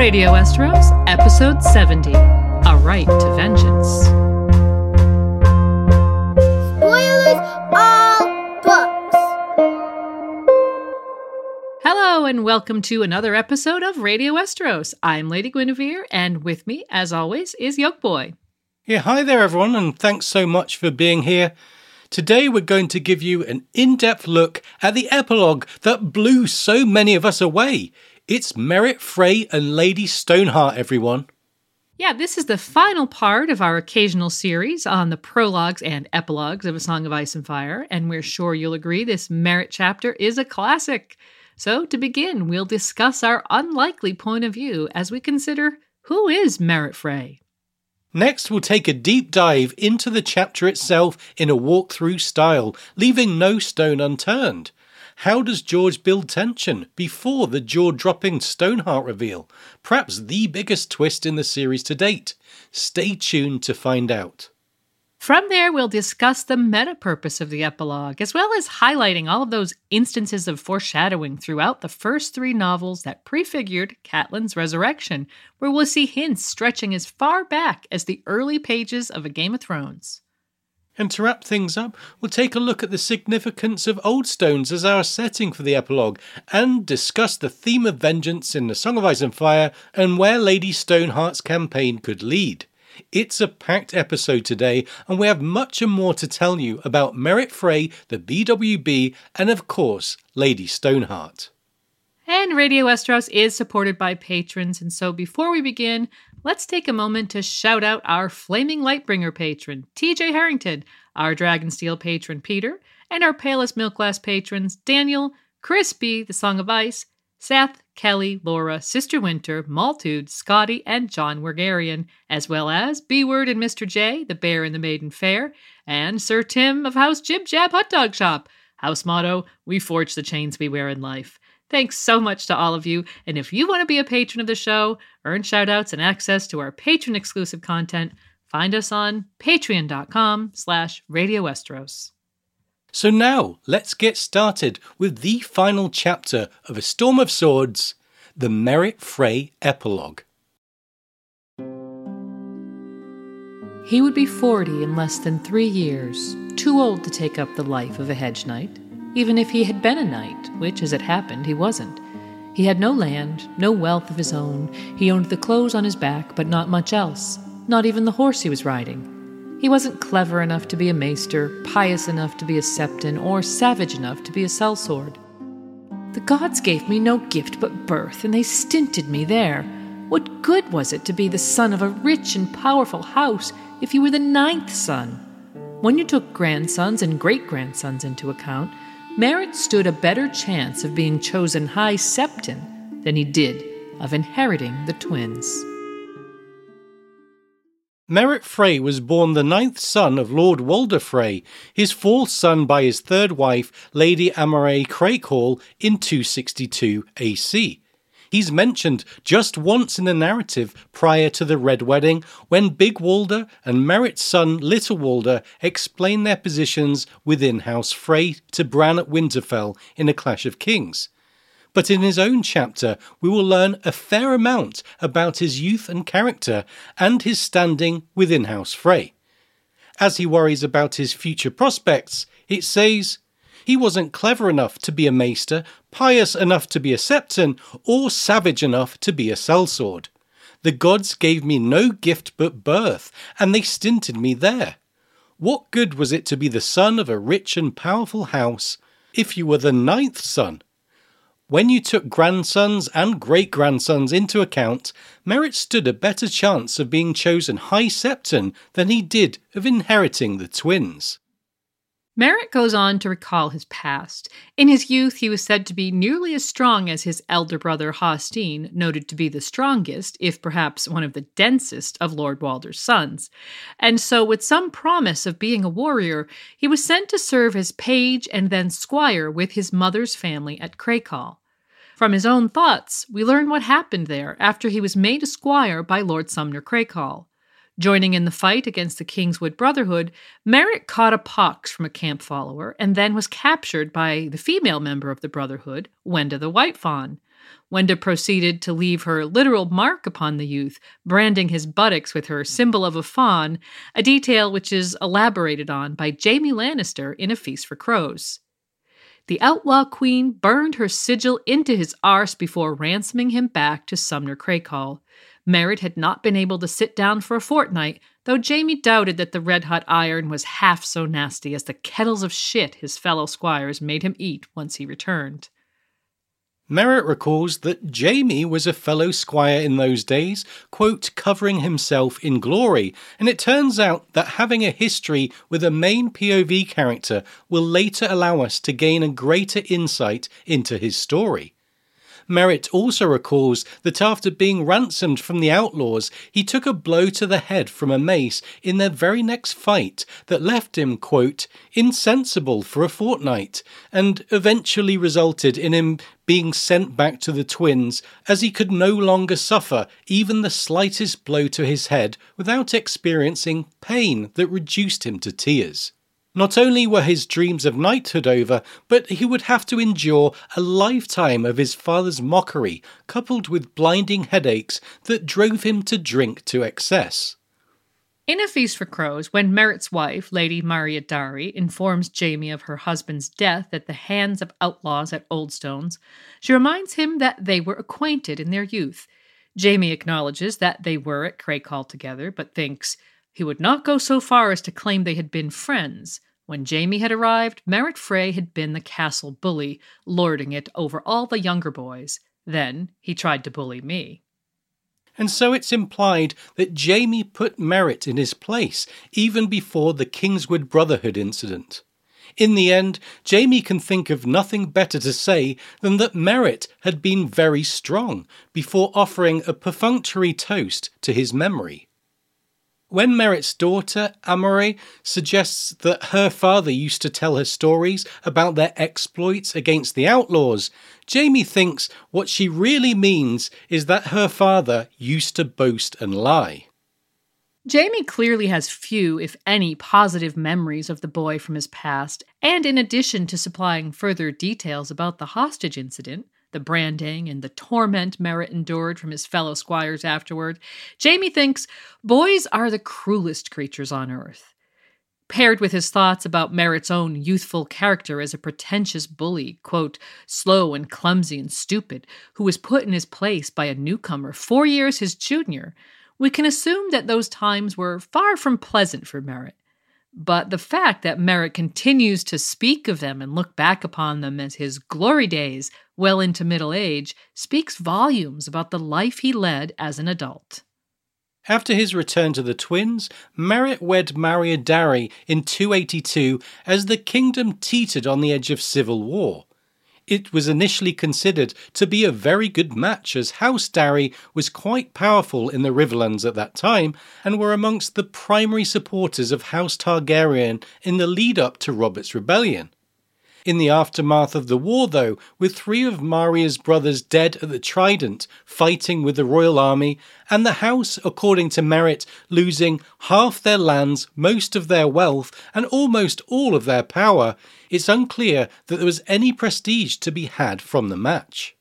Radio Westeros, Episode 70 A Right to Vengeance. Spoilers all books. Hello, and welcome to another episode of Radio Westeros. I'm Lady Gwynhyfvar, and with me, as always, is Yolkboy. Yeah, hi there, everyone, and thanks so much for being here. Today, we're going to give you an in depth look at the epilogue that blew so many of us away. It's Merrett Frey and Lady Stoneheart, everyone. Yeah, this is the final part of our occasional series on the prologues and epilogues of A Song of Ice and Fire, and we're sure you'll agree this Merrett chapter is a classic. So, to begin, we'll discuss our unlikely point of view as we consider who is Merrett Frey. Next, we'll take a deep dive into the chapter itself in a walkthrough style, leaving no stone unturned. How does George build tension before the jaw dropping Stoneheart reveal? Perhaps the biggest twist in the series to date. Stay tuned to find out. From there, we'll discuss the meta purpose of the epilogue, as well as highlighting all of those instances of foreshadowing throughout the first three novels that prefigured Catelyn's resurrection, where we'll see hints stretching as far back as the early pages of A Game of Thrones. And to wrap things up, we'll take a look at the significance of Old Stones as our setting for the epilogue and discuss the theme of vengeance in The Song of Ice and Fire and where Lady Stoneheart's campaign could lead. It's a packed episode today, and we have much and more to tell you about Merrett Frey, the BWB, and of course, Lady Stoneheart. And Radio Westeros is supported by patrons, and so before we begin, let's take a moment to shout out our Flaming Lightbringer patron, TJ Harrington, our Dragonsteel patron, Peter, and our Palest Milk Glass patrons, Daniel, Crispy, The Song of Ice, Seth, Kelly, Laura, Sister Winter, Maltude, Scotty, and John Wergarian, as well as B Word and Mr. J, The Bear and the Maiden Fair, and Sir Tim of House Jib Jab Hot Dog Shop. House motto We forge the chains we wear in life. Thanks so much to all of you. And if you want to be a patron of the show, earn shoutouts and access to our patron exclusive content, find us on patreon.com slash Radio Westeros. So now, let's get started with the final chapter of A Storm of Swords, the Merrett Frey Epilogue. He would be 40 in less than three years, too old to take up the life of a hedge knight, even if he had been a knight, which, as it happened, he wasn't. He had no land, no wealth of his own. He owned the clothes on his back, but not much else, not even the horse he was riding. He wasn't clever enough to be a maester, pious enough to be a septon, or savage enough to be a sellsword. The gods gave me no gift but birth, and they stinted me there. What good was it to be the son of a rich and powerful house if you were the ninth son? When you took grandsons and great grandsons into account, Merrett stood a better chance of being chosen High Septon than he did of inheriting the twins. Merrett Frey was born the ninth son of Lord Walder Frey, his fourth son by his third wife, Lady Amarei Crakehall, in 262 AC. He's mentioned just once in the narrative prior to the Red Wedding when Big Walder and Merrett's son Little Walder explain their positions within House Frey to Bran at Winterfell in A Clash of Kings. But in his own chapter, we will learn a fair amount about his youth and character and his standing within House Frey. As he worries about his future prospects, it says, he wasn't clever enough to be a maester, pious enough to be a septon, or savage enough to be a sellsword. The gods gave me no gift but birth, and they stinted me there. What good was it to be the son of a rich and powerful house if you were the ninth son? When you took grandsons and great grandsons into account, Merrett stood a better chance of being chosen High Septon than he did of inheriting the twins. Merrett goes on to recall his past. In his youth, he was said to be nearly as strong as his elder brother Hosteen, noted to be the strongest, if perhaps one of the densest, of Lord Walder's sons. And so, with some promise of being a warrior, he was sent to serve as page and then squire with his mother's family at Crakehall. From his own thoughts, we learn what happened there after he was made a squire by Lord Sumner Crakehall. Joining in the fight against the Kingswood Brotherhood, Merrett caught a pox from a camp follower and then was captured by the female member of the Brotherhood, Wenda the White Fawn. Wenda proceeded to leave her literal mark upon the youth, branding his buttocks with her symbol of a fawn, a detail which is elaborated on by Jaime Lannister in A Feast for Crows. The outlaw queen burned her sigil into his arse before ransoming him back to Sumner Crakehall. Merrett had not been able to sit down for a fortnight, though Jaime doubted that the red hot iron was half so nasty as the kettles of shit his fellow squires made him eat once he returned. Merrett recalls that Jaime was a fellow squire in those days, quote, covering himself in glory, and it turns out that having a history with a main POV character will later allow us to gain a greater insight into his story. Merrett also recalls that after being ransomed from the outlaws, he took a blow to the head from a mace in their very next fight that left him, quote, insensible for a fortnight, and eventually resulted in him being sent back to the twins as he could no longer suffer even the slightest blow to his head without experiencing pain that reduced him to tears. Not only were his dreams of knighthood over, but he would have to endure a lifetime of his father's mockery, coupled with blinding headaches that drove him to drink to excess. In A Feast for Crows, when Merrett's wife, Lady Mariya Darry, informs Jaime of her husband's death at the hands of outlaws at Oldstones, she reminds him that they were acquainted in their youth. Jaime acknowledges that they were at Crakehall together, but thinks, he would not go so far as to claim they had been friends. When Jaime had arrived, Merrett Frey had been the castle bully, lording it over all the younger boys. Then he tried to bully me. And so it's implied that Jaime put Merrett in his place, even before the Kingswood Brotherhood incident. In the end, Jaime can think of nothing better to say than that Merrett had been very strong, before offering a perfunctory toast to his memory. When Merrett's daughter, Amerei, suggests that her father used to tell her stories about their exploits against the outlaws, Jaime thinks what she really means is that her father used to boast and lie. Jaime clearly has few, if any, positive memories of the boy from his past, and in addition to supplying further details about the hostage incident, the branding, and the torment Merrett endured from his fellow squires afterward, Jaime thinks boys are the cruelest creatures on earth. Paired with his thoughts about Merrett's own youthful character as a pretentious bully, quote, slow and clumsy and stupid, who was put in his place by a newcomer four years his junior, we can assume that those times were far from pleasant for Merrett. But the fact that Merrett continues to speak of them and look back upon them as his glory days well into middle age speaks volumes about the life he led as an adult. After his return to the twins, Merrett wed Mariya Darry in 282 as the kingdom teetered on the edge of civil war. It was initially considered to be a very good match as House Darry was quite powerful in the Riverlands at that time and were amongst the primary supporters of House Targaryen in the lead up to Robert's rebellion. In the aftermath of the war, though, with three of Mariya's brothers dead at the Trident, fighting with the royal army, and the house, according to Merrett, losing half their lands, most of their wealth, and almost all of their power, it's unclear that there was any prestige to be had from the match.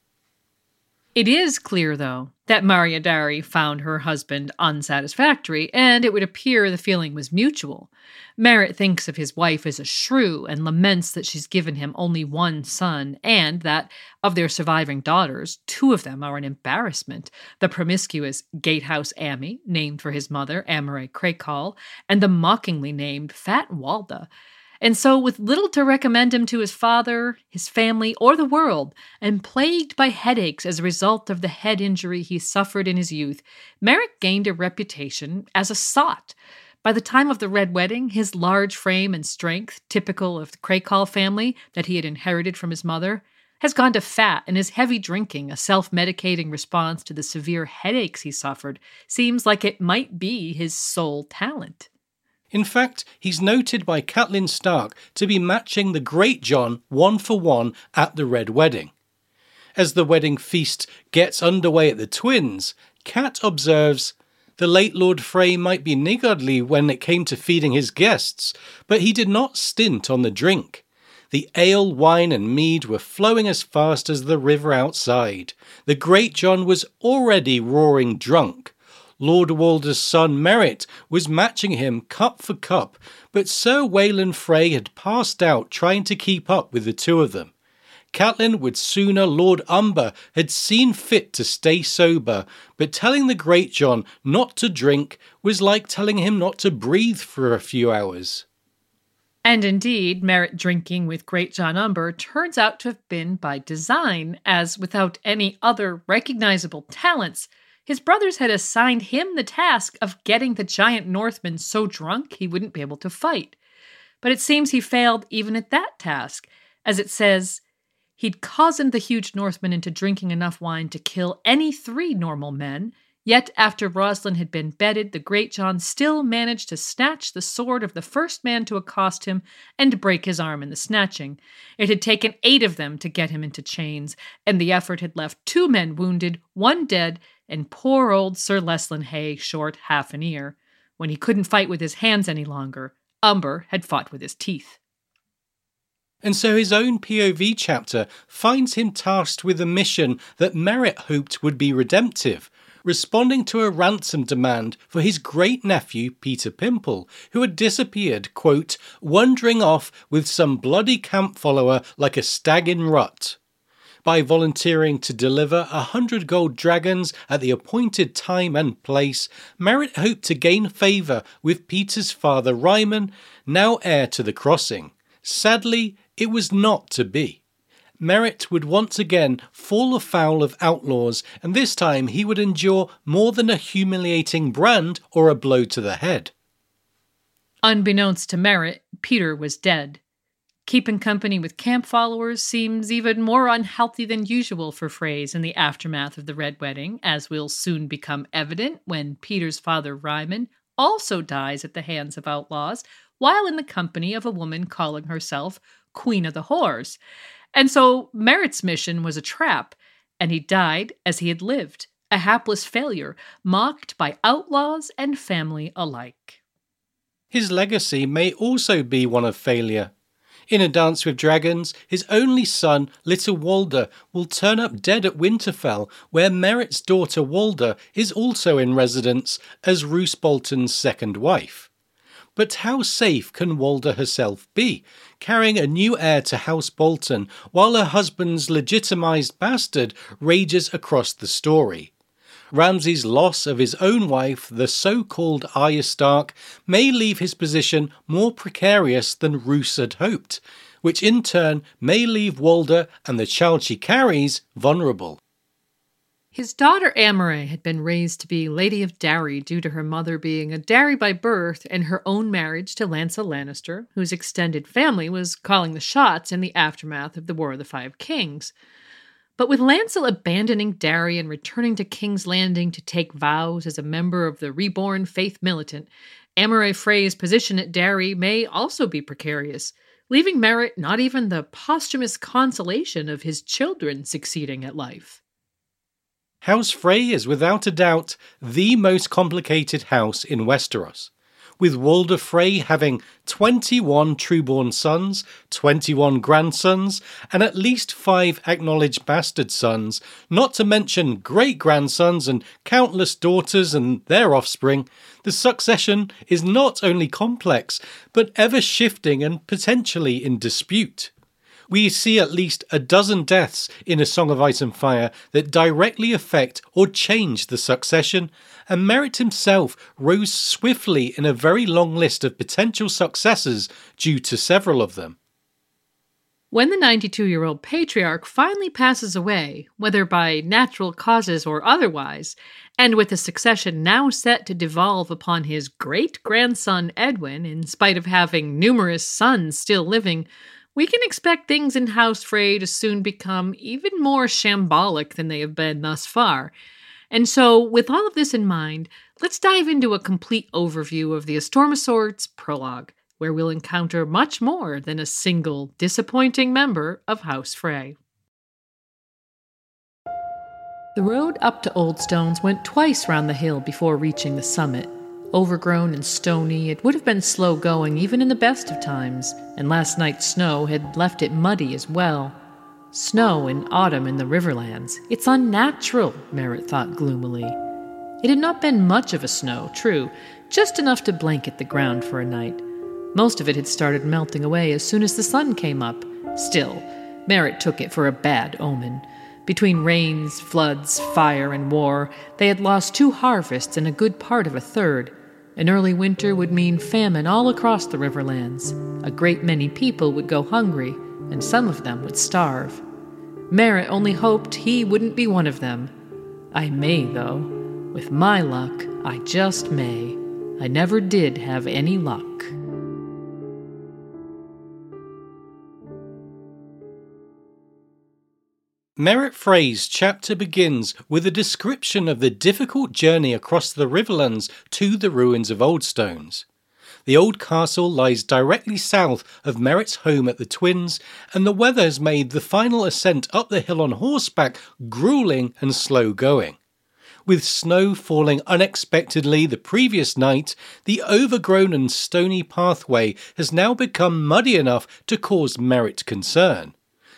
It is clear, though, that Mariya Darry found her husband unsatisfactory, and it would appear the feeling was mutual. Merrett thinks of his wife as a shrew and laments that she's given him only one son, and that, of their surviving daughters, two of them are an embarrassment the promiscuous Gatehouse Ami, named for his mother, Amarei Crakehall, and the mockingly named Fat Walda. And so, with little to recommend him to his father, his family, or the world, and plagued by headaches as a result of the head injury he suffered in his youth, Merrett gained a reputation as a sot. By the time of the Red Wedding, his large frame and strength, typical of the Crakehall family that he had inherited from his mother, has gone to fat, and his heavy drinking, a self medicating response to the severe headaches he suffered, seems like it might be his sole talent. In fact, he's noted by Catelyn Stark to be matching the Greatjon one for one at the Red Wedding. As the wedding feast gets underway at the Twins, Cat observes the late Lord Frey might be niggardly when it came to feeding his guests, but he did not stint on the drink. The ale, wine, and mead were flowing as fast as the river outside. The Greatjon was already roaring drunk. Lord Walder's son Merrett was matching him cup for cup, but Sir Wayland Frey had passed out trying to keep up with the two of them. Catelyn would sooner Lord Umber had seen fit to stay sober, but telling the Greatjon not to drink was like telling him not to breathe for a few hours. And indeed, Merrett drinking with Greatjon Umber turns out to have been by design, as without any other recognizable talents, his brothers had assigned him the task of getting the giant Northman so drunk he wouldn't be able to fight. But it seems he failed even at that task, as it says, He'd cozened the huge Northman into drinking enough wine to kill any three normal men, Yet, after Roslin had been bedded, the Greatjon still managed to snatch the sword of the first man to accost him and break his arm in the snatching. It had taken eight of them to get him into chains, and the effort had left two men wounded, one dead, and poor old Sir Leslyn Haigh short half an ear. When he couldn't fight with his hands any longer, Umber had fought with his teeth. And so his own POV chapter finds him tasked with a mission that Merrett hoped would be redemptive responding to a ransom demand for his great nephew Petyr Pimple, who had disappeared, quote, wandering off with some bloody camp follower like a stag in rut. By volunteering to deliver a hundred gold dragons at the appointed time and place, Merrett hoped to gain favour with Petyr's father Ryman, now heir to the crossing. Sadly, it was not to be. Merrett would once again fall afoul of outlaws, and this time he would endure more than a humiliating brand or a blow to the head. Unbeknownst to Merrett, Petyr was dead. Keeping company with camp followers seems even more unhealthy than usual for Freys in the aftermath of the Red Wedding, as will soon become evident when Petyr's father Ryman also dies at the hands of outlaws while in the company of a woman calling herself Queen of the Whores. And so Merrett's mission was a trap, and he died as he had lived, a hapless failure, mocked by outlaws and family alike. His legacy may also be one of failure. In A Dance with Dragons, his only son, Little Walder, will turn up dead at Winterfell, where Merrett's daughter Walda is also in residence as Roose Bolton's second wife. But how safe can Walda herself be, carrying a new heir to House Bolton while her husband's legitimized bastard rages across the story? Ramsay's loss of his own wife, the so called Arya Stark, may leave his position more precarious than Roose had hoped, which in turn may leave Walda and the child she carries vulnerable. His daughter Amerei had been raised to be Lady of Darry due to her mother being a Darry by birth and her own marriage to Lancel Lannister, whose extended family was calling the shots in the aftermath of the War of the Five Kings. But with Lancel abandoning Darry and returning to King's Landing to take vows as a member of the reborn faith militant, Amerei Frey's position at Darry may also be precarious. leaving Merrett not even the posthumous consolation of his children succeeding at life. House Frey is without a doubt the most complicated house in Westeros with Walder Frey having 21 trueborn sons, 21 grandsons, and at least five acknowledged bastard sons, not to mention great grandsons and countless daughters and their offspring, the succession is not only complex, but ever shifting and potentially in dispute. We see at least a dozen deaths in A Song of Ice and Fire that directly affect or change the succession, and Merrett himself rose swiftly in a very long list of potential successors due to several of them. When the 92 year old patriarch finally passes away, whether by natural causes or otherwise, and with the succession now set to devolve upon his great grandson Edwin, in spite of having numerous sons still living, we can expect things in House Frey to soon become even more shambolic than they have been thus far. And so, with all of this in mind, let's dive into a complete overview of the A Storm of Swords prologue, where we'll encounter much more than a single disappointing member of House Frey. The road up to Old Stones went twice round the hill before reaching the summit. Overgrown and stony, it would have been slow going even in the best of times, and last night's snow had left it muddy as well. Snow in autumn in the Riverlands. It's unnatural, Merrett thought gloomily. It had not been much of a snow, true, just enough to blanket the ground for a night. Most of it had started melting away as soon as the sun came up. Still, Merrett took it for a bad omen. Between rains, floods, fire, and war, they had lost two harvests and a good part of a third. An early winter would mean famine all across the Riverlands. A great many people would go hungry, and some of them would starve. Merrett only hoped he wouldn't be one of them. I may, though. With my luck, I just may. I never did have any luck. Merrett Frey's chapter begins with a description of the difficult journey across the Riverlands to the ruins of Oldstones. The old castle lies directly south of Merrett's home at the Twins, and the weather has made the final ascent up the hill on horseback grueling and slow going. With snow falling unexpectedly the previous night, the overgrown and stony pathway has now become muddy enough to cause Merrett concern.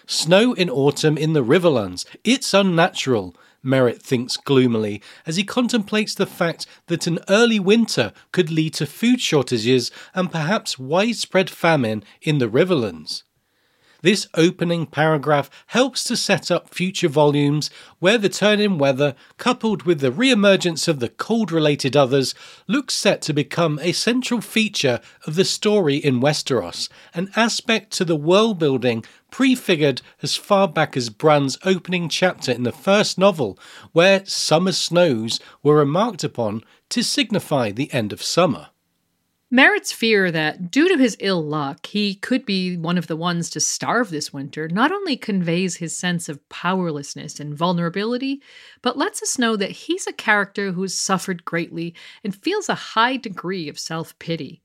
Snow in autumn in the Riverlands. It's unnatural, Merrett thinks gloomily as he contemplates the fact that an early winter could lead to food shortages and perhaps widespread famine in the Riverlands. This opening paragraph helps to set up future volumes where the turn in weather, coupled with the re emergence of the cold related others, looks set to become a central feature of the story in Westeros, an aspect to the world building prefigured as far back as Bran's opening chapter in the first novel, where summer snows were remarked upon to signify the end of summer. Merrett's fear that, due to his ill luck, he could be one of the ones to starve this winter not only conveys his sense of powerlessness and vulnerability, but lets us know that he's a character who has suffered greatly and feels a high degree of self pity.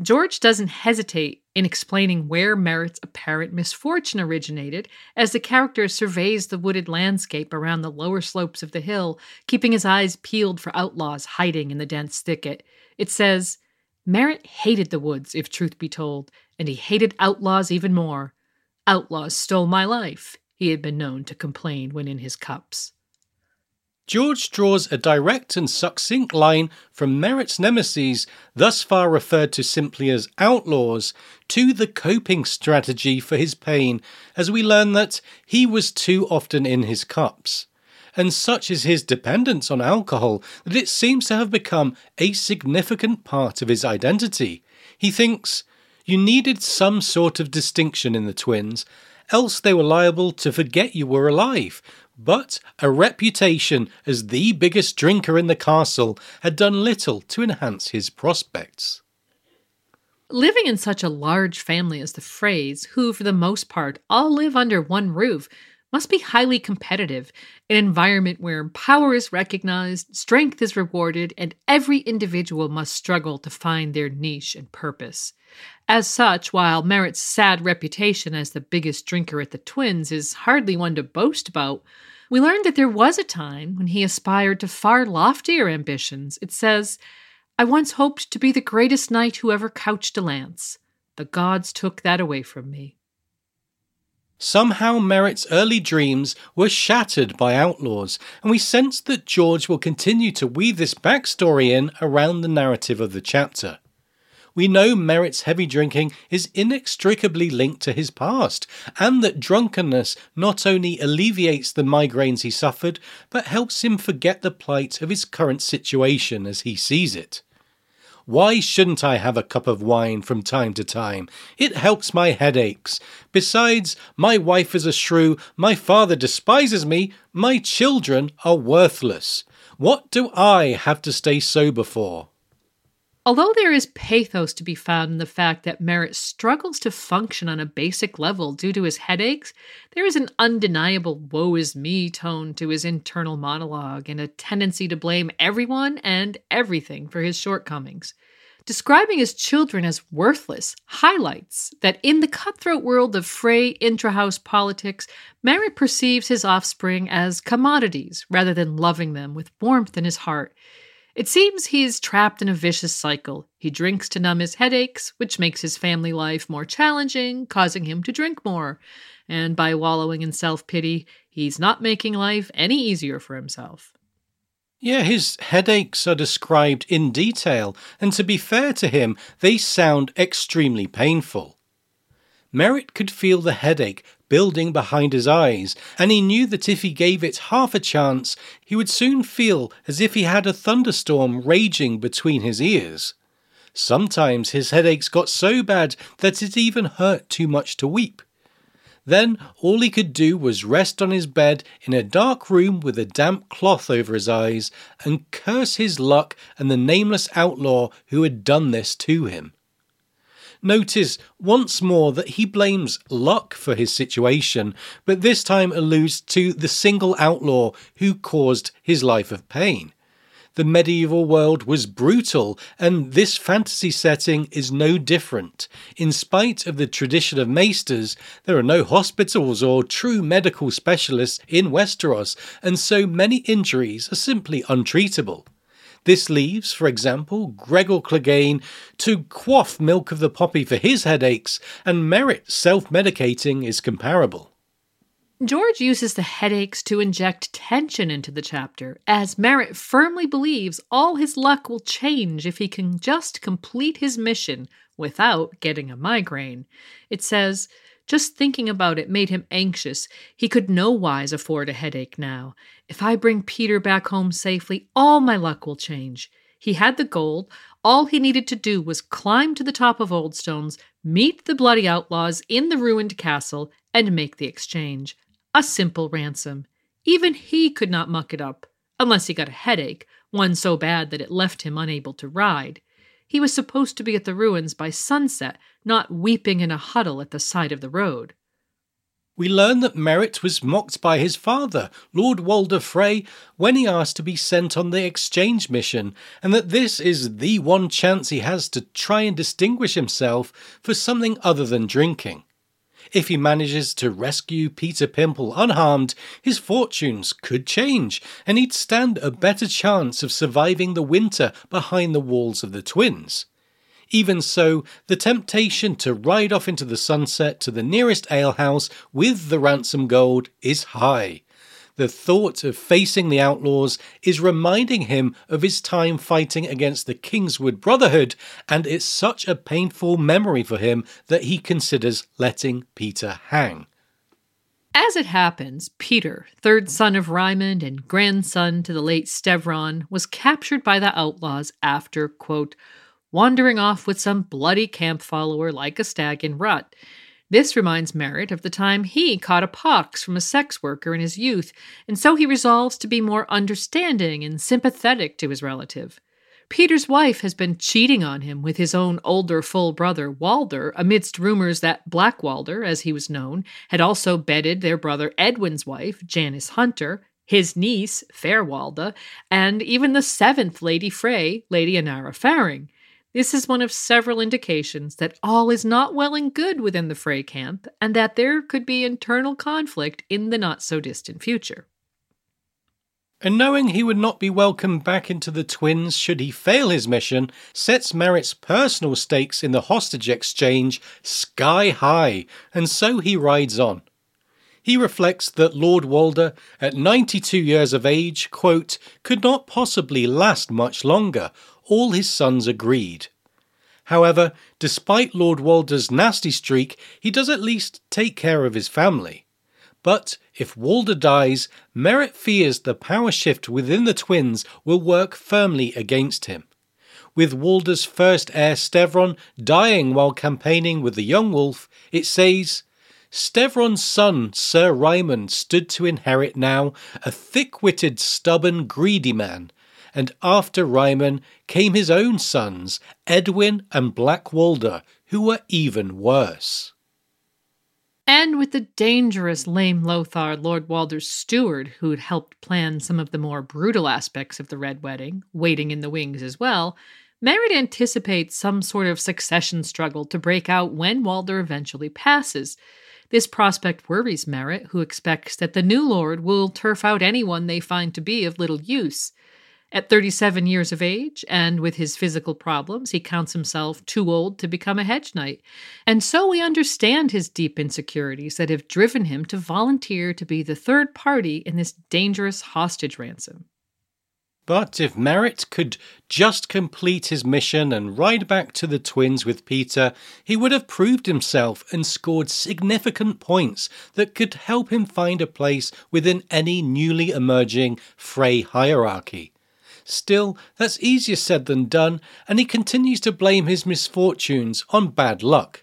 George doesn't hesitate in explaining where Merrett's apparent misfortune originated as the character surveys the wooded landscape around the lower slopes of the hill, keeping his eyes peeled for outlaws hiding in the dense thicket. It says, Merrett hated the woods, if truth be told, and he hated outlaws even more. Outlaws stole my life, he had been known to complain when in his cups. George draws a direct and succinct line from Merrett's nemesis, thus far referred to simply as outlaws, to the coping strategy for his pain, as we learn that he was too often in his cups and such is his dependence on alcohol that it seems to have become a significant part of his identity. He thinks, You needed some sort of distinction in the twins, else they were liable to forget you were alive. But a reputation as the biggest drinker in the castle had done little to enhance his prospects. Living in such a large family as the Freys, who for the most part all live under one roof, must be highly competitive, an environment where power is recognized, strength is rewarded, and every individual must struggle to find their niche and purpose. As such, while Merrett's sad reputation as the biggest drinker at the Twins is hardly one to boast about, we learn that there was a time when he aspired to far loftier ambitions. It says, I once hoped to be the greatest knight who ever couched a lance. The gods took that away from me. Somehow Merrett's early dreams were shattered by outlaws, and we sense that George will continue to weave this backstory in around the narrative of the chapter. We know Merrett's heavy drinking is inextricably linked to his past, and that drunkenness not only alleviates the migraines he suffered, but helps him forget the plight of his current situation as he sees it. Why shouldn't I have a cup of wine from time to time? It helps my headaches. Besides, my wife is a shrew, my father despises me, my children are worthless. What do I have to stay sober for? Although there is pathos to be found in the fact that Merrett struggles to function on a basic level due to his headaches, there is an undeniable woe is me tone to his internal monologue and a tendency to blame everyone and everything for his shortcomings. Describing his children as worthless highlights that in the cutthroat world of Frey intrahouse politics, Merrett perceives his offspring as commodities rather than loving them with warmth in his heart. It seems he is trapped in a vicious cycle. He drinks to numb his headaches, which makes his family life more challenging, causing him to drink more. And by wallowing in self pity, he's not making life any easier for himself. Yeah, his headaches are described in detail, and to be fair to him, they sound extremely painful. Merrett could feel the headache building behind his eyes, and he knew that if he gave it half a chance, he would soon feel as if he had a thunderstorm raging between his ears. Sometimes his headaches got so bad that it even hurt too much to weep. Then all he could do was rest on his bed in a dark room with a damp cloth over his eyes and curse his luck and the nameless outlaw who had done this to him. Notice once more that he blames luck for his situation, but this time alludes to the single outlaw who caused his life of pain. The medieval world was brutal, and this fantasy setting is no different. In spite of the tradition of maesters, there are no hospitals or true medical specialists in Westeros, and so many injuries are simply untreatable. This leaves, for example, Gregor Clegane to quaff milk of the poppy for his headaches, and Merrett self medicating is comparable. George uses the headaches to inject tension into the chapter, as Merrett firmly believes all his luck will change if he can just complete his mission without getting a migraine. It says, just thinking about it made him anxious. He could no wise afford a headache now. If I bring Petyr back home safely, all my luck will change. He had the gold. All he needed to do was climb to the top of Old Stones, meet the bloody outlaws in the ruined castle, and make the exchange. A simple ransom. Even he could not muck it up, unless he got a headache, one so bad that it left him unable to ride. He was supposed to be at the ruins by sunset, not weeping in a huddle at the side of the road. We learn that Merrett was mocked by his father, Lord Walder Frey, when he asked to be sent on the exchange mission, and that this is the one chance he has to try and distinguish himself for something other than drinking. If he manages to rescue Petyr Pimple unharmed, his fortunes could change, and he'd stand a better chance of surviving the winter behind the walls of the twins. Even so, the temptation to ride off into the sunset to the nearest alehouse with the ransom gold is high. The thought of facing the outlaws is reminding him of his time fighting against the Kingswood Brotherhood, and it's such a painful memory for him that he considers letting Petyr hang. As it happens, Petyr, third son of Ryman and grandson to the late Stevron, was captured by the outlaws after, quote, wandering off with some bloody camp follower like a stag in rut. This reminds Merrett of the time he caught a pox from a sex worker in his youth, and so he resolves to be more understanding and sympathetic to his relative. Petyr's wife has been cheating on him with his own older full brother Walder, amidst rumors that Black Walder, as he was known, had also bedded their brother Edwin's wife, Janyce Hunter, his niece, Fair Walda, and even the seventh Lady Frey, Lady Annara Farring. This is one of several indications that all is not well and good within the Frey camp, and that there could be internal conflict in the not so distant future. And knowing he would not be welcomed back into the twins should he fail his mission, sets Merrett's personal stakes in the hostage exchange sky high, and so he rides on. He reflects that Lord Walder, at 92 years of age, quote, could not possibly last much longer. All his sons agreed. However, despite Lord Walder's nasty streak, he does at least take care of his family. But if Walder dies, Merrett fears the power shift within the twins will work firmly against him. With Walder's first heir Stevron dying while campaigning with the young wolf, it says, Stevron's son, Sir Ryman, stood to inherit now, a thick witted, stubborn, greedy man. And after Ryman came his own sons, Edwin and Black Walder, who were even worse. And with the dangerous lame Lothar, Lord Walder's steward, who'd helped plan some of the more brutal aspects of the Red Wedding, waiting in the wings as well, Merrett anticipates some sort of succession struggle to break out when Walder eventually passes. This prospect worries Merrett, who expects that the new lord will turf out anyone they find to be of little use. At 37 years of age, and with his physical problems, he counts himself too old to become a hedge knight. And so we understand his deep insecurities that have driven him to volunteer to be the third party in this dangerous hostage ransom. But if Merrett could just complete his mission and ride back to the twins with Petyr, he would have proved himself and scored significant points that could help him find a place within any newly emerging Frey hierarchy. Still, that's easier said than done, and he continues to blame his misfortunes on bad luck.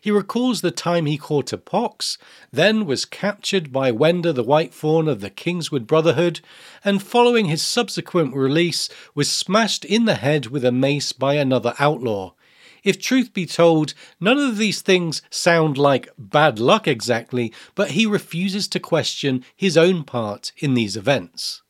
He recalls the time he caught a pox, then was captured by Wenda the White Fawn of the Kingswood Brotherhood, and following his subsequent release, was smashed in the head with a mace by another outlaw. If truth be told, none of these things sound like bad luck exactly, but he refuses to question his own part in these events.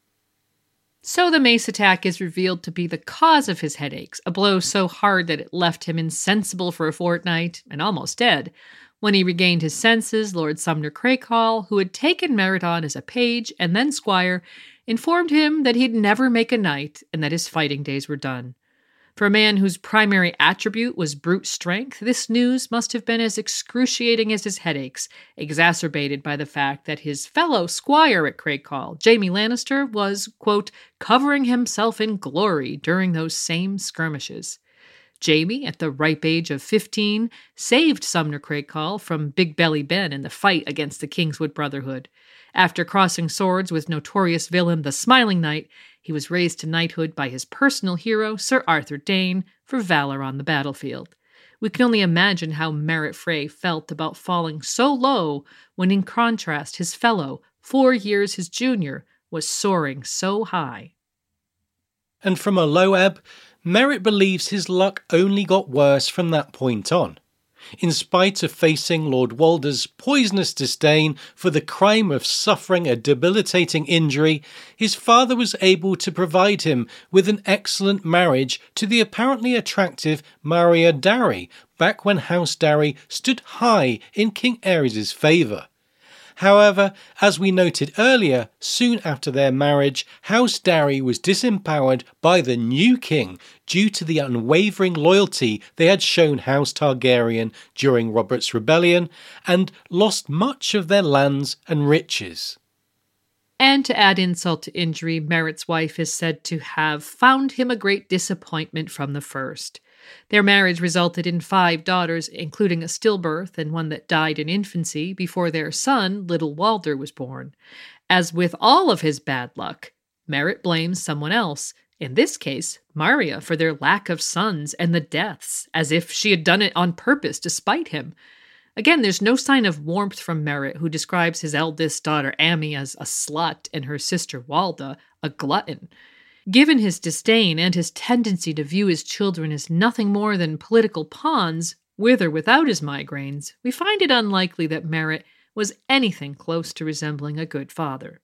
So the mace attack is revealed to be the cause of his headaches, a blow so hard that it left him insensible for a fortnight and almost dead. When he regained his senses, Lord Sumner Crakehall, who had taken Merrett on as a page and then squire, informed him that he'd never make a knight and that his fighting days were done. For a man whose primary attribute was brute strength, this news must have been as excruciating as his headaches, exacerbated by the fact that his fellow squire at Crakehall, Jaime Lannister, was, quote, covering himself in glory during those same skirmishes. Jaime, at the ripe age of 15, saved Sumner Crakehall from Big Belly Ben in the fight against the Kingswood Brotherhood. After crossing swords with notorious villain the Smiling Knight, he was raised to knighthood by his personal hero, Sir Arthur Dayne, for valor on the battlefield. We can only imagine how Merrett Frey felt about falling so low when, in contrast, his fellow, four years his junior, was soaring so high. And from a low ebb, Merrett believes his luck only got worse from that point on. In spite of facing Lord Walder's poisonous disdain for the crime of suffering a debilitating injury, his father was able to provide him with an excellent marriage to the apparently attractive Mariya Darry, back when House Darry stood high in King Aerys' favour. However, as we noted earlier, soon after their marriage, House Darry was disempowered by the new king due to the unwavering loyalty they had shown House Targaryen during Robert's rebellion and lost much of their lands and riches. And to add insult to injury, Merrett's wife is said to have found him a great disappointment from the first. Their marriage resulted in five daughters, including a stillbirth and one that died in infancy before their son, little Walder, was born. As with all of his bad luck, Merrett blames someone else, in this case, Mariya, for their lack of sons and the deaths, as if she had done it on purpose to spite him. Again, there's no sign of warmth from Merrett, who describes his eldest daughter Ami, as a slut and her sister Walda a glutton. Given his disdain and his tendency to view his children as nothing more than political pawns, with or without his migraines, we find it unlikely that Merrett was anything close to resembling a good father.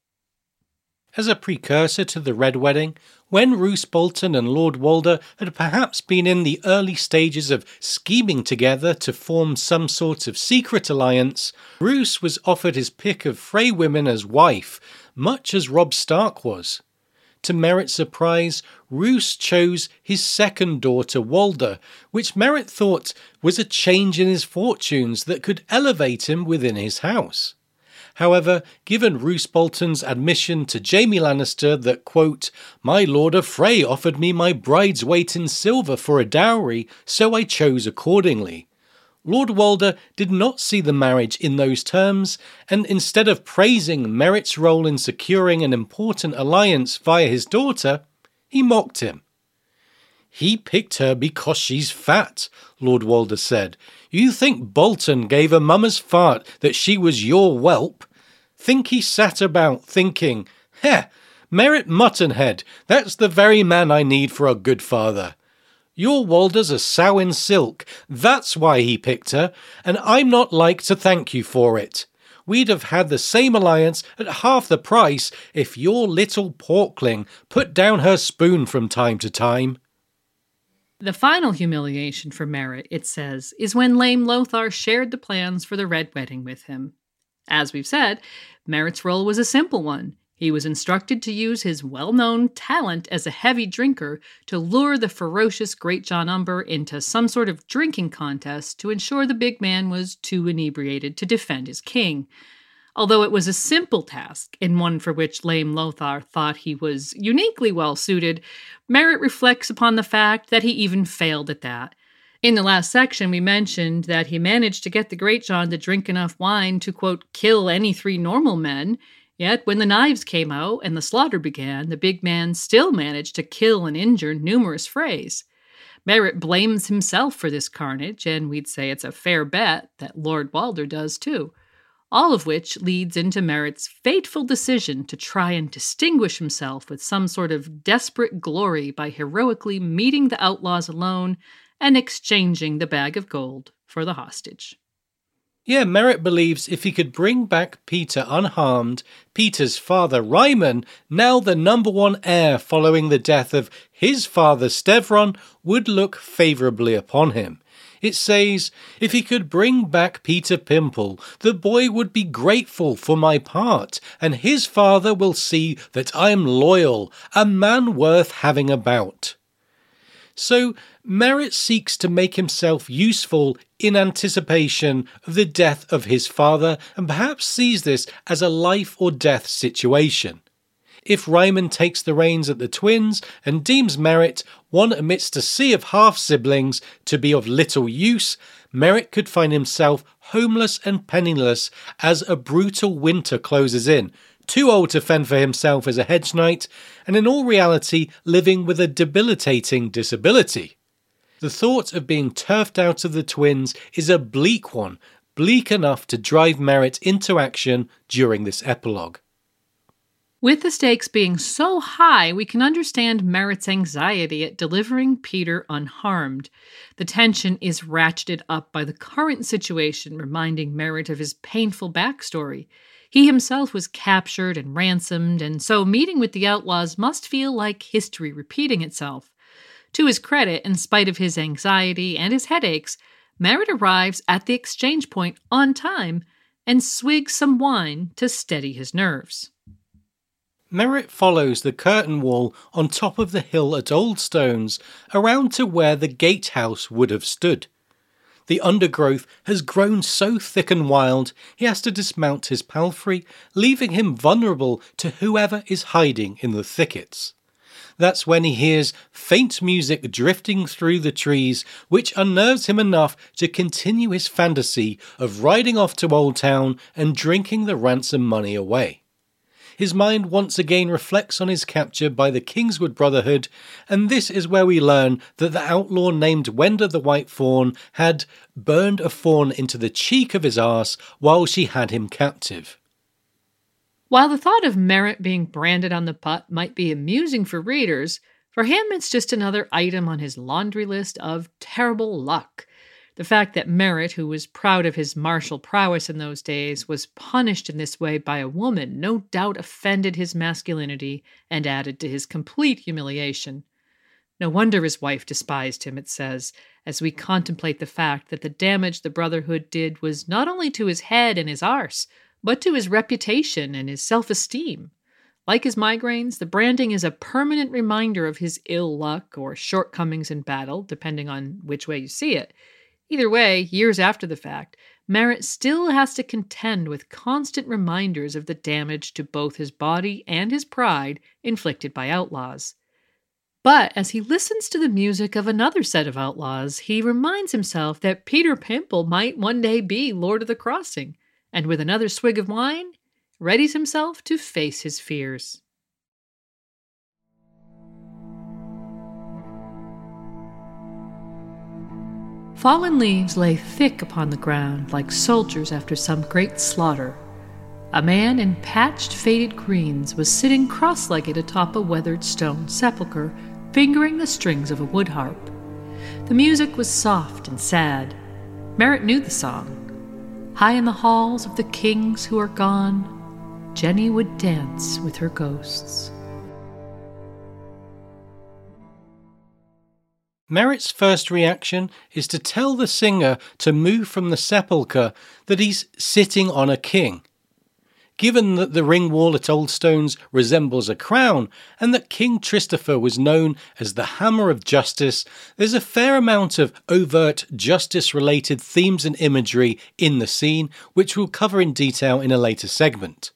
As a precursor to the Red Wedding, when Roose Bolton and Lord Walder had perhaps been in the early stages of scheming together to form some sort of secret alliance, Roose was offered his pick of Frey women as wife, much as Robb Stark was. To Merrett's surprise, Roose chose his second daughter, Walda, which Merrett thought was a change in his fortunes that could elevate him within his house. However, given Roose Bolton's admission to Jaime Lannister that, quote, My Lord of Frey offered me my bride's weight in silver for a dowry, so I chose accordingly, Lord Walder did not see the marriage in those terms, and instead of praising Merrett's role in securing an important alliance via his daughter, he mocked him. He picked her because she's fat, Lord Walder said. You think Bolton gave a mummer's fart that she was your whelp? Think he sat about thinking, Heh, Merrett Muttonhead, that's the very man I need for a good father. Your Walder's a sow in silk. That's why he picked her, and I'm not like to thank you for it. We'd have had the same alliance at half the price if your little porkling put down her spoon from time to time. The final humiliation for Merrett, it says, is when lame Lothar shared the plans for the Red Wedding with him. As we've said, Merrett's role was a simple one. He was instructed to use his well known talent as a heavy drinker to lure the ferocious Greatjon Umber into some sort of drinking contest to ensure the big man was too inebriated to defend his king. Although it was a simple task, and one for which lame Lothar thought he was uniquely well suited, Merrett reflects upon the fact that he even failed at that. In the last section, we mentioned that he managed to get the Greatjon to drink enough wine to, quote, kill any three normal men, Yet, when the knives came out and the slaughter began, the big man still managed to kill and injure numerous Freys. Merrett blames himself for this carnage, and we'd say it's a fair bet that Lord Walder does too. All of which leads into Merrett's fateful decision to try and distinguish himself with some sort of desperate glory by heroically meeting the outlaws alone and exchanging the bag of gold for the hostage. Yeah, Merrett believes if he could bring back Petyr unharmed, Petyr's father, Ryman, now the number one heir following the death of his father, Stevron, would look favourably upon him. It says, If he could bring back Petyr Pimple, the boy would be grateful for my part, and his father will see that I am loyal, a man worth having about. So Merrett seeks to make himself useful in anticipation of the death of his father and perhaps sees this as a life or death situation. If Ryman takes the reins at the twins and deems Merrett, one amidst a sea of half siblings, to be of little use, Merrett could find himself homeless and penniless as a brutal winter closes in, too old to fend for himself as a hedge knight, and in all reality living with a debilitating disability. The thought of being turfed out of the twins is a bleak one, bleak enough to drive Merrett into action during this epilogue. With the stakes being so high, we can understand Merrett's anxiety at delivering Petyr unharmed. The tension is ratcheted up by the current situation, reminding Merrett of his painful backstory. He himself was captured and ransomed, and so meeting with the outlaws must feel like history repeating itself. To his credit, in spite of his anxiety and his headaches, Merrett arrives at the exchange point on time and swigs some wine to steady his nerves. Merrett follows the curtain wall on top of the hill at Oldstones around to where the gatehouse would have stood. The undergrowth has grown so thick and wild, he has to dismount his palfrey, leaving him vulnerable to whoever is hiding in the thickets. That's when he hears faint music drifting through the trees, which unnerves him enough to continue his fantasy of riding off to Old Town and drinking the ransom money away his mind once again reflects on his capture by the Kingswood Brotherhood, and this is where we learn that the outlaw named Wenda the White Fawn had burned a fawn into the cheek of his arse while she had him captive. While the thought of Merrett being branded on the putt might be amusing for readers, for him it's just another item on his laundry list of terrible luck. The fact that Merrett, who was proud of his martial prowess in those days, was punished in this way by a woman no doubt offended his masculinity and added to his complete humiliation. No wonder his wife despised him, it says, as we contemplate the fact that the damage the Brotherhood did was not only to his head and his arse, but to his reputation and his self esteem. Like his migraines, the branding is a permanent reminder of his ill luck or shortcomings in battle, depending on which way you see it. Either way, years after the fact, Merrett still has to contend with constant reminders of the damage to both his body and his pride inflicted by outlaws. But as he listens to the music of another set of outlaws, he reminds himself that Petyr Pimple might one day be Lord of the Crossing, and with another swig of wine, readies himself to face his fears. Fallen leaves lay thick upon the ground like soldiers after some great slaughter. A man in patched, faded greens was sitting cross legged atop a weathered stone sepulchre fingering the strings of a wood harp. The music was soft and sad. Merrett knew the song. High in the halls of the kings who are gone, Jenny would dance with her ghosts. Merrett's first reaction is to tell the singer to move from the sepulchre that he's sitting on a king given that the ring wall at Oldstones resembles a crown and that King Tristifer was known as the Hammer of Justice, there's a fair amount of overt justice related themes and imagery in the scene, which we'll cover in detail in a later segment.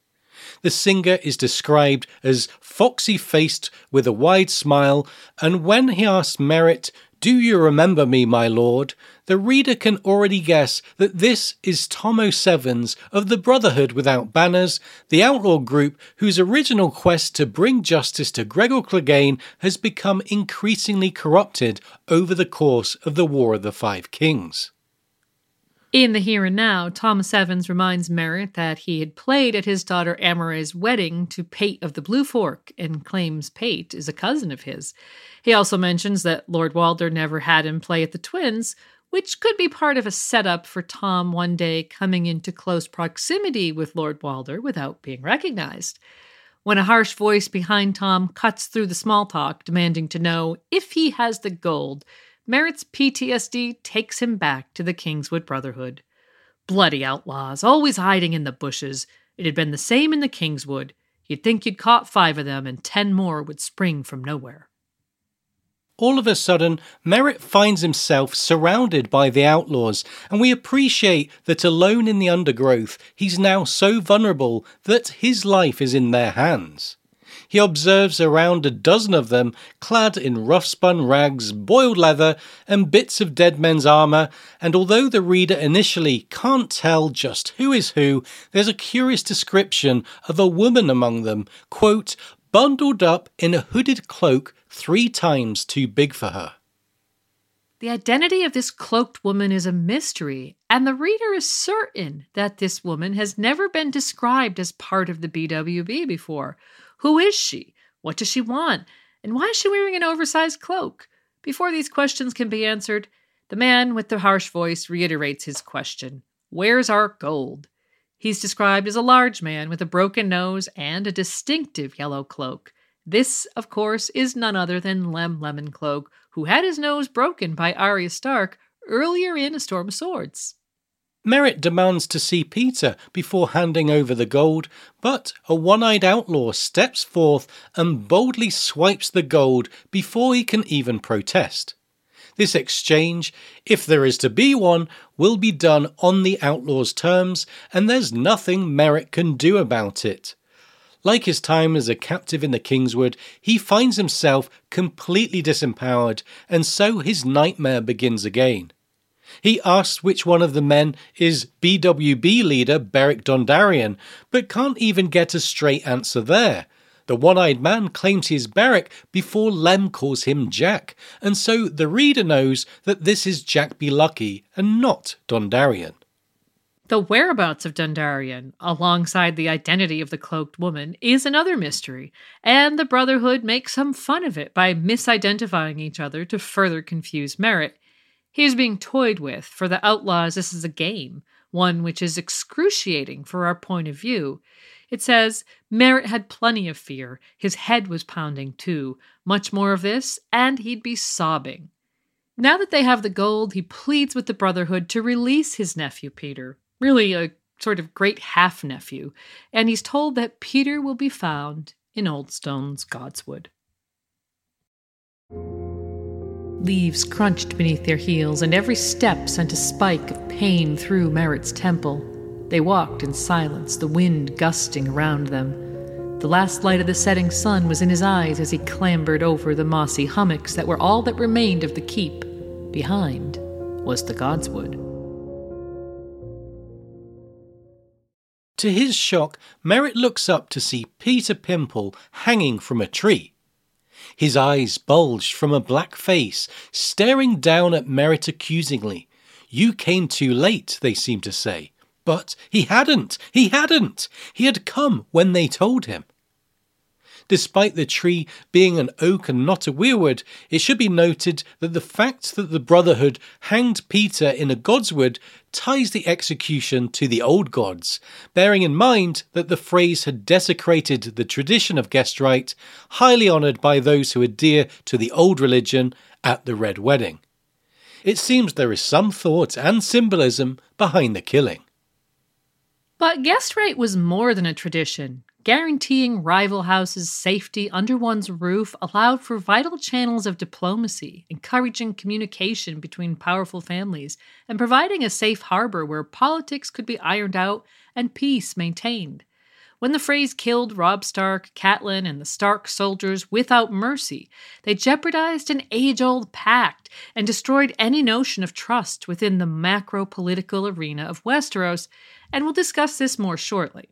The singer is described as foxy faced with a wide smile, and when he asks Merrett, Do you remember me, my lord? the reader can already guess that this is Tom O'Sevens of the Brotherhood Without Banners, the outlaw group whose original quest to bring justice to Gregor Clegane has become increasingly corrupted over the course of the War of the Five Kings. In the here and now, Tom O'Sevens reminds Merrett that he had played at his daughter Amerei's wedding to Pate of the Blue Fork and claims Pate is a cousin of his. He also mentions that Lord Walder never had him play at the Twins, which could be part of a setup for Tom one day coming into close proximity with Lord Walder without being recognized. When a harsh voice behind Tom cuts through the small talk, demanding to know if he has the gold, Merrett's PTSD takes him back to the Kingswood Brotherhood. Bloody outlaws, always hiding in the bushes. It had been the same in the Kingswood. You'd think you'd caught five of them, and ten more would spring from nowhere all of a sudden, Merrett finds himself surrounded by the outlaws, and we appreciate that alone in the undergrowth, he's now so vulnerable that his life is in their hands. He observes around a dozen of them, clad in rough spun rags, boiled leather, and bits of dead men's armour, and although the reader initially can't tell just who is who, there's a curious description of a woman among them, quote, bundled up in a hooded cloak three times too big for her. The identity of this cloaked woman is a mystery, and the reader is certain that this woman has never been described as part of the BWB before. Who is she? What does she want? And why is she wearing an oversized cloak? Before these questions can be answered, the man with the harsh voice reiterates his question Where's our gold? He's described as a large man with a broken nose and a distinctive yellow cloak. This, of course, is none other than Lem Lemoncloak, who had his nose broken by Arya Stark earlier in A Storm of Swords. Merrett demands to see Petyr before handing over the gold, but a one eyed outlaw steps forth and boldly swipes the gold before he can even protest. This exchange, if there is to be one, will be done on the outlaw's terms, and there's nothing Merrett can do about it. Like his time as a captive in the Kingswood, he finds himself completely disempowered, and so his nightmare begins again. He asks which one of the men is BWB leader Beric Dondarrion, but can't even get a straight answer there. The one eyed man claims he is Beric before Lem calls him Jack, and so the reader knows that this is Jack Be Lucky and not Dondarrion. The whereabouts of Dondarrion, alongside the identity of the cloaked woman, is another mystery, and the Brotherhood makes some fun of it by misidentifying each other to further confuse Merrett. He is being toyed with. For the outlaws, this is a game, one which is excruciating for our point of view. It says Merrett had plenty of fear. His head was pounding too. Much more of this, and he'd be sobbing. Now that they have the gold, he pleads with the Brotherhood to release his nephew Petyr, really a sort of great half nephew, and he's told that Petyr will be found in Old Stone's Godswood. Leaves crunched beneath their heels, and every step sent a spike of pain through Merrett's temple. They walked in silence, the wind gusting around them. The last light of the setting sun was in his eyes as he clambered over the mossy hummocks that were all that remained of the keep. Behind was the Godswood. To his shock, Merrett looks up to see Petyr Pimple hanging from a tree. His eyes bulged from a black face, staring down at Merrett accusingly. You came too late, they seemed to say. But he hadn't! He hadn't! He had come when they told him. Despite the tree being an oak and not a weirwood, it should be noted that the fact that the Brotherhood hanged Petyr in a godswood ties the execution to the old gods, bearing in mind that the Freys had desecrated the tradition of guest rite, highly honoured by those who adhere to the old religion at the Red Wedding. It seems there is some thought and symbolism behind the killing. But guest rite was more than a tradition. Guaranteeing rival houses safety under one's roof allowed for vital channels of diplomacy, encouraging communication between powerful families, and providing a safe harbor where politics could be ironed out and peace maintained. When the Freys killed Robb Stark, Catelyn, and the Stark soldiers without mercy, they jeopardized an age old pact and destroyed any notion of trust within the macro political arena of Westeros, and we'll discuss this more shortly.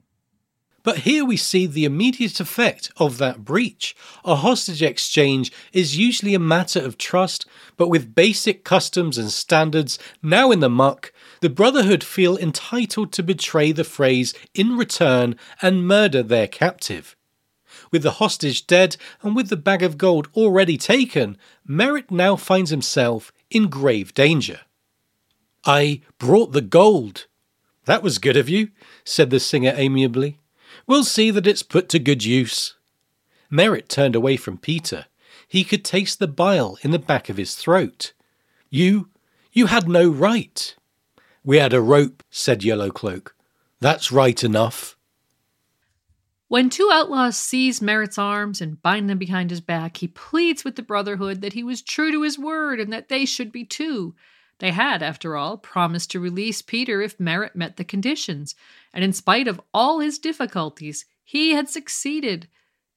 But here we see the immediate effect of that breach. A hostage exchange is usually a matter of trust, but with basic customs and standards now in the muck, the Brotherhood feel entitled to betray the Freys in return and murder their captive. With the hostage dead and with the bag of gold already taken, Merrett now finds himself in grave danger. I brought the gold. That was good of you, said the singer amiably. We'll see that it's put to good use. Merrett turned away from Petyr. He could taste the bile in the back of his throat. You, you had no right. We had a rope, said Yellowcloak. That's right enough. When two outlaws seize Merrett's arms and bind them behind his back, he pleads with the Brotherhood that he was true to his word and that they should be too. They had, after all, promised to release Petyr if Merrett met the conditions, and in spite of all his difficulties, he had succeeded.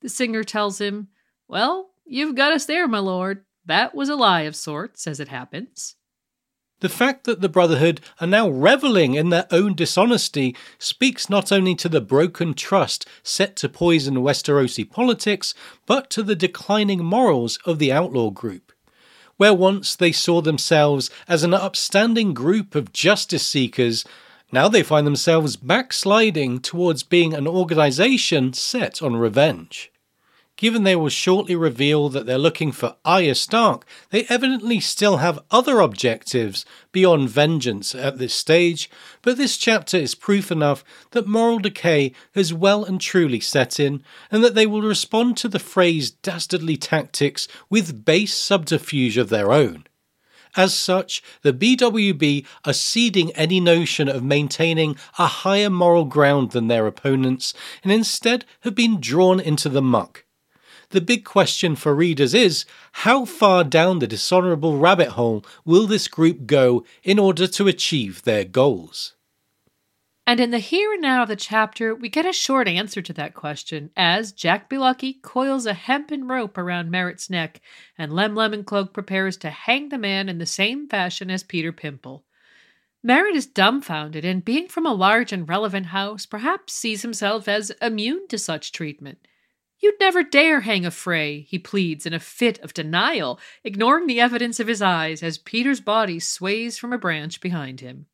The singer tells him, Well, you've got us there, my lord. That was a lie of sorts, as it happens. The fact that the Brotherhood are now revelling in their own dishonesty speaks not only to the broken trust set to poison Westerosi politics, but to the declining morals of the outlaw group where once they saw themselves as an upstanding group of justice seekers, now they find themselves backsliding towards being an organization set on revenge. Given they will shortly reveal that they're looking for Arya Stark, they evidently still have other objectives beyond vengeance at this stage, but this chapter is proof enough that moral decay has well and truly set in, and that they will respond to the Freys' dastardly tactics with base subterfuge of their own. As such, the BWB are ceding any notion of maintaining a higher moral ground than their opponents, and instead have been drawn into the muck the big question for readers is how far down the dishonourable rabbit hole will this group go in order to achieve their goals? And in the here and now of the chapter, we get a short answer to that question as Jack Be Lucky coils a hempen rope around Merrett's neck, and Lem Lemoncloak prepares to hang the man in the same fashion as Petyr Pimple. Merrett is dumbfounded, and being from a large and relevant house, perhaps sees himself as immune to such treatment. You'd never dare hang a Frey, he pleads in a fit of denial, ignoring the evidence of his eyes as Petyr's body sways from a branch behind him.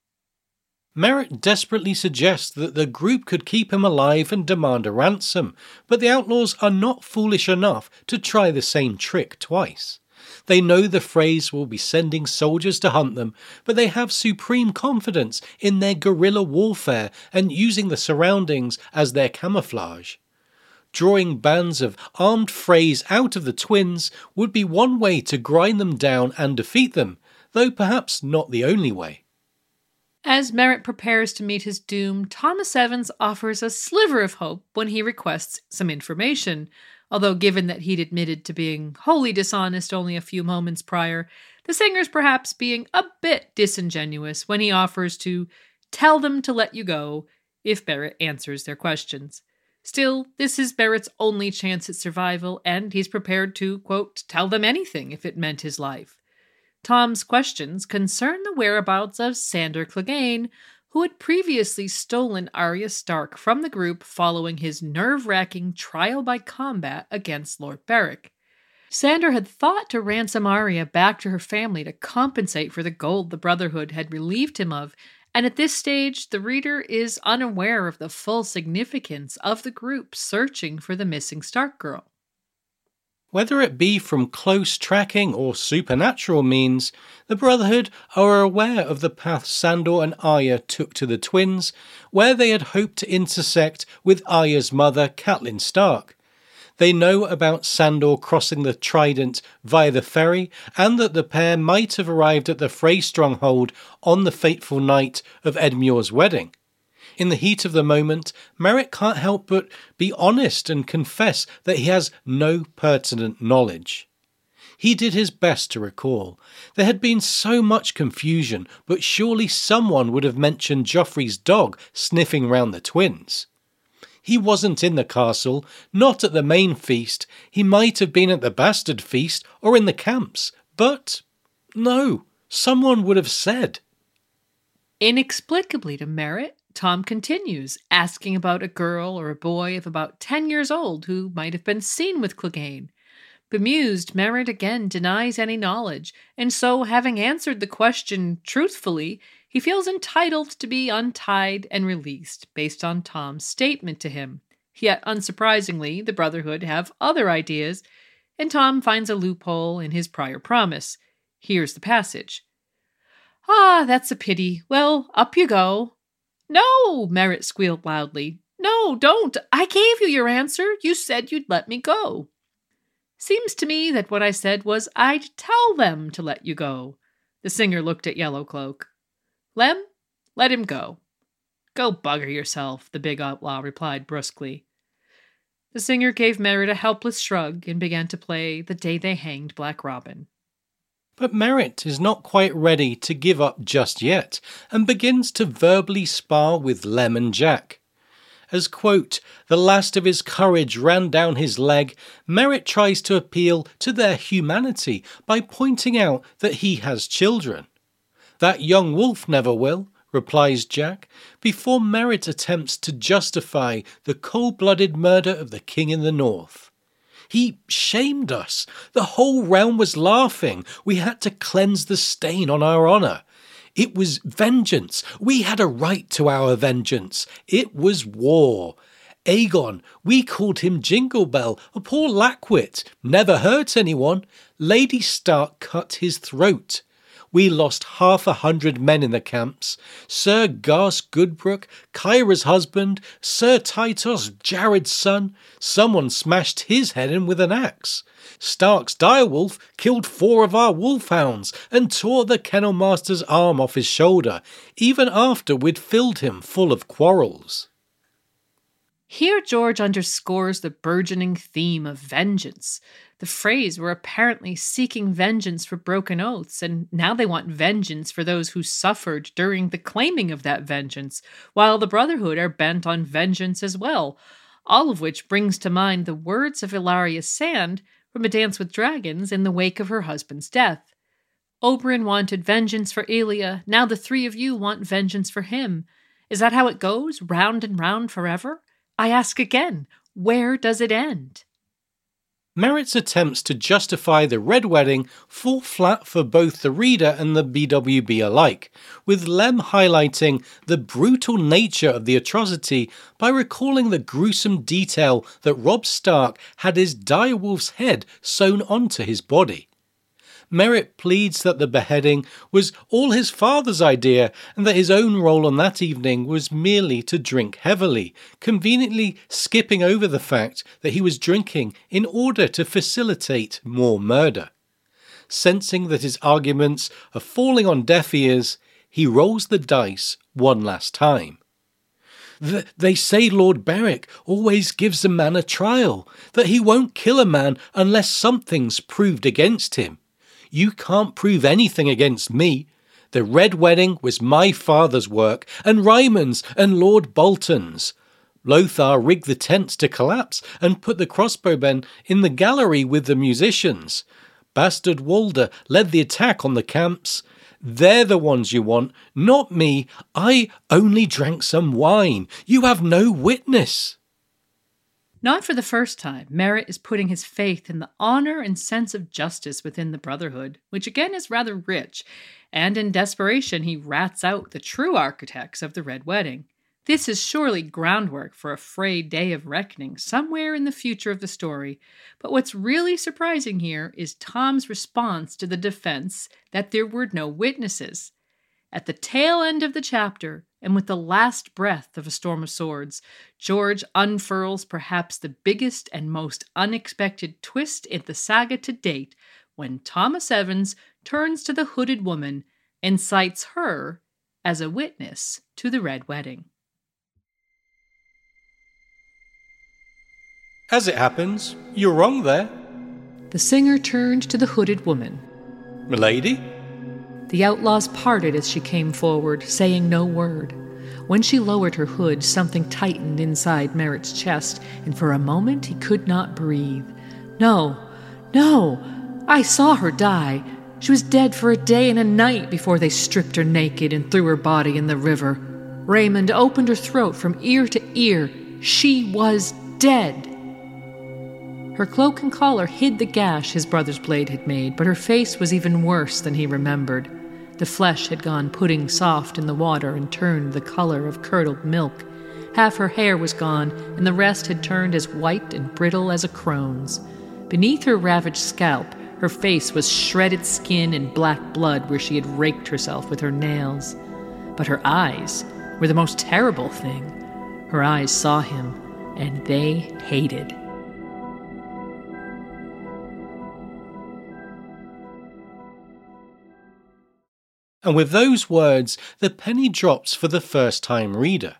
Merrett desperately suggests that the group could keep him alive and demand a ransom, but the outlaws are not foolish enough to try the same trick twice. They know the Freys will be sending soldiers to hunt them, but they have supreme confidence in their guerrilla warfare and using the surroundings as their camouflage. Drawing bands of armed Freys out of the twins would be one way to grind them down and defeat them, though perhaps not the only way. As Merrett prepares to meet his doom, Tom O'Sevens offers a sliver of hope when he requests some information. Although, given that he'd admitted to being wholly dishonest only a few moments prior, the singer's perhaps being a bit disingenuous when he offers to tell them to let you go if Merrett answers their questions. Still, this is Merrett's only chance at survival, and he's prepared to, quote, tell them anything if it meant his life. Tom's questions concern the whereabouts of Sandor Clegane, who had previously stolen Arya Stark from the group following his nerve wracking trial by combat against Lord Beric. Sandor had thought to ransom Arya back to her family to compensate for the gold the Brotherhood had relieved him of, and at this stage, the reader is unaware of the full significance of the group searching for the missing Stark girl. Whether it be from close tracking or supernatural means, the Brotherhood are aware of the path Sandor and Arya took to the twins, where they had hoped to intersect with Arya's mother, Catelyn Stark. They know about Sandor crossing the Trident via the ferry, and that the pair might have arrived at the Frey stronghold on the fateful night of Edmure's wedding. In the heat of the moment, Merrett can't help but be honest and confess that he has no pertinent knowledge. He did his best to recall. There had been so much confusion, but surely someone would have mentioned Joffrey's dog sniffing round the twins. He wasn't in the castle, not at the main feast. He might have been at the bastard feast or in the camps, but no, someone would have said. Inexplicably to Merrett, Tom continues, asking about a girl or a boy of about 10 years old who might have been seen with Clegane. Bemused, Merrett again denies any knowledge, and so, having answered the question truthfully, he feels entitled to be untied and released based on Tom's statement to him. Yet, unsurprisingly, the Brotherhood have other ideas, and Tom finds a loophole in his prior promise. Here's the passage Ah, that's a pity. Well, up you go. No, Merrett squealed loudly. No, don't. I gave you your answer. You said you'd let me go. Seems to me that what I said was I'd tell them to let you go. The singer looked at Yellow Cloak. Lem, let him go. Go bugger yourself, the big outlaw replied brusquely. The singer gave Merrett a helpless shrug and began to play The Day They Hanged Black Robin. But Merrett is not quite ready to give up just yet and begins to verbally spar with Lem and Jack. As, quote, the last of his courage ran down his leg, Merrett tries to appeal to their humanity by pointing out that he has children. That young wolf never will, replies Jack, before Merrett attempts to justify the cold blooded murder of the king in the north. He shamed us. The whole realm was laughing. We had to cleanse the stain on our honour. It was vengeance. We had a right to our vengeance. It was war. Aegon, we called him Jingle Bell, a poor lackwit, never hurt anyone. Lady Stark cut his throat. We lost half a hundred men in the camps. Sir Garse Goodbrook, Kyra's husband, Sir Tytos, Jared's son. Someone smashed his head in with an axe. Stark's direwolf killed four of our wolfhounds and tore the kennel master's arm off his shoulder, even after we'd filled him full of quarrels. Here, George underscores the burgeoning theme of vengeance. The Freys were apparently seeking vengeance for broken oaths, and now they want vengeance for those who suffered during the claiming of that vengeance, while the Brotherhood are bent on vengeance as well. All of which brings to mind the words of Ellaria Sand from A Dance with Dragons in the wake of her husband's death. Oberyn wanted vengeance for Elia, now the three of you want vengeance for him. Is that how it goes, round and round forever? I ask again, where does it end? Merrett's attempts to justify the Red Wedding fall flat for both the reader and the BWB alike, with Lem highlighting the brutal nature of the atrocity by recalling the gruesome detail that Robb Stark had his direwolf's head sewn onto his body. Merrett pleads that the beheading was all his father's idea and that his own role on that evening was merely to drink heavily, conveniently skipping over the fact that he was drinking in order to facilitate more murder. Sensing that his arguments are falling on deaf ears, he rolls the dice one last time. They say Lord Beric always gives a man a trial, that he won't kill a man unless something's proved against him. You can't prove anything against me. The Red Wedding was my father's work, and Ryman's and Lord Bolton's. Lothar rigged the tents to collapse and put the crossbowmen in the gallery with the musicians. Bastard Walder led the attack on the camps. They're the ones you want, not me. I only drank some wine. You have no witness. Not for the first time, Merrett is putting his faith in the honor and sense of justice within the Brotherhood, which again is rather rich, and in desperation he rats out the true architects of the Red Wedding. This is surely groundwork for a frayed day of reckoning somewhere in the future of the story, but what's really surprising here is Tom's response to the defense that there were no witnesses. At the tail end of the chapter, and with the last breath of A Storm of Swords, George unfurls perhaps the biggest and most unexpected twist in the saga to date when Tom O'Sevens turns to the hooded woman and cites her as a witness to the Red Wedding. As it happens, you're wrong there. The singer turned to the hooded woman. Milady? The outlaws parted as she came forward, saying no word. When she lowered her hood, something tightened inside Merrett's chest, and for a moment he could not breathe. No, no, I saw her die. She was dead for a day and a night before they stripped her naked and threw her body in the river. Raymund opened her throat from ear to ear. She was dead. Her cloak and collar hid the gash his brother's blade had made, but her face was even worse than he remembered. The flesh had gone pudding soft in the water and turned the color of curdled milk. Half her hair was gone, and the rest had turned as white and brittle as a crone's. Beneath her ravaged scalp, her face was shredded skin and black blood where she had raked herself with her nails. But her eyes were the most terrible thing. Her eyes saw him, and they hated. And with those words, the penny drops for the first time reader.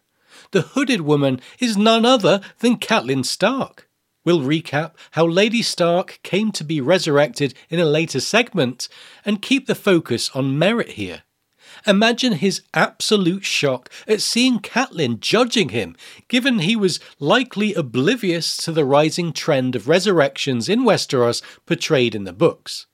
The hooded woman is none other than Catelyn Stark. We'll recap how Lady Stark came to be resurrected in a later segment and keep the focus on Merrett here. Imagine his absolute shock at seeing Catelyn judging him, given he was likely oblivious to the rising trend of resurrections in Westeros portrayed in the books.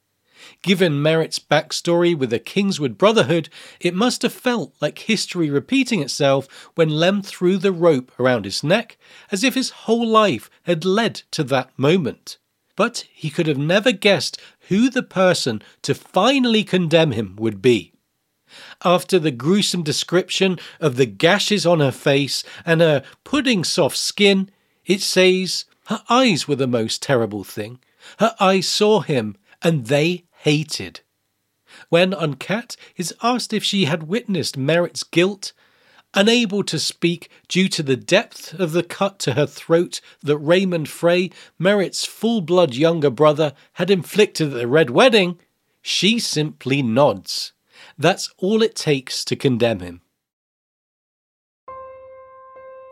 Given Merrett's backstory with the Kingswood Brotherhood, it must have felt like history repeating itself when Lem threw the rope around his neck, as if his whole life had led to that moment. But he could have never guessed who the person to finally condemn him would be. After the gruesome description of the gashes on her face and her pudding soft skin, it says her eyes were the most terrible thing. Her eyes saw him, and they hated. When Uncat is asked if she had witnessed Merrett's guilt, unable to speak due to the depth of the cut to her throat that Raymund Frey, Merrett's full blood younger brother, had inflicted at the Red Wedding, she simply nods. That's all it takes to condemn him.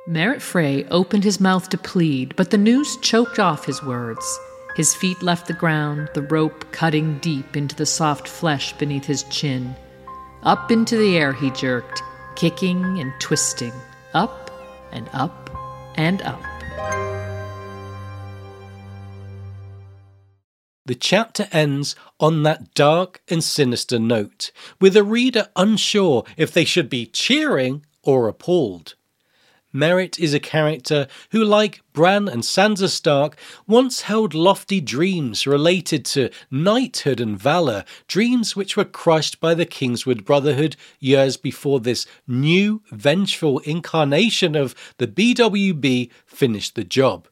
Merrett Frey opened his mouth to plead, but the noose choked off his words. His feet left the ground, the rope cutting deep into the soft flesh beneath his chin. Up into the air he jerked, kicking and twisting, up and up and up. The chapter ends on that dark and sinister note, with the reader unsure if they should be cheering or appalled. Merrett is a character who, like Bran and Sansa Stark, once held lofty dreams related to knighthood and valour, dreams which were crushed by the Kingswood Brotherhood years before this new, vengeful incarnation of the BWB finished the job.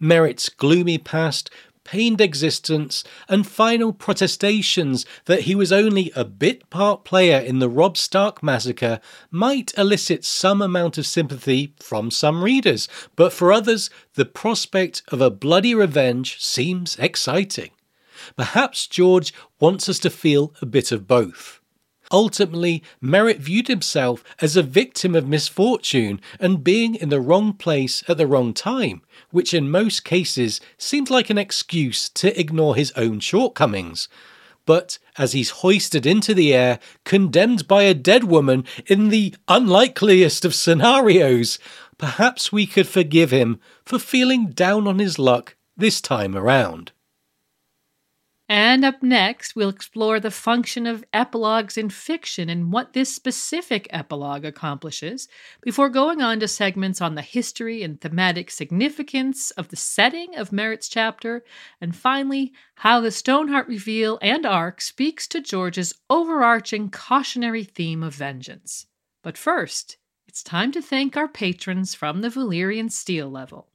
Merrett's gloomy past pained existence, and final protestations that he was only a bit part player in the Robb Stark massacre might elicit some amount of sympathy from some readers, but for others, the prospect of a bloody revenge seems exciting. Perhaps George wants us to feel a bit of both. Ultimately, Merrett viewed himself as a victim of misfortune and being in the wrong place at the wrong time, which in most cases seemed like an excuse to ignore his own shortcomings. But as he's hoisted into the air, condemned by a dead woman in the unlikeliest of scenarios, perhaps we could forgive him for feeling down on his luck this time around. And up next, we'll explore the function of epilogues in fiction and what this specific epilogue accomplishes, before going on to segments on the history and thematic significance of the setting of Merrett's chapter, and finally, how the Stoneheart reveal and arc speaks to George's overarching cautionary theme of vengeance. But first, it's time to thank our patrons from the Valyrian Steel level.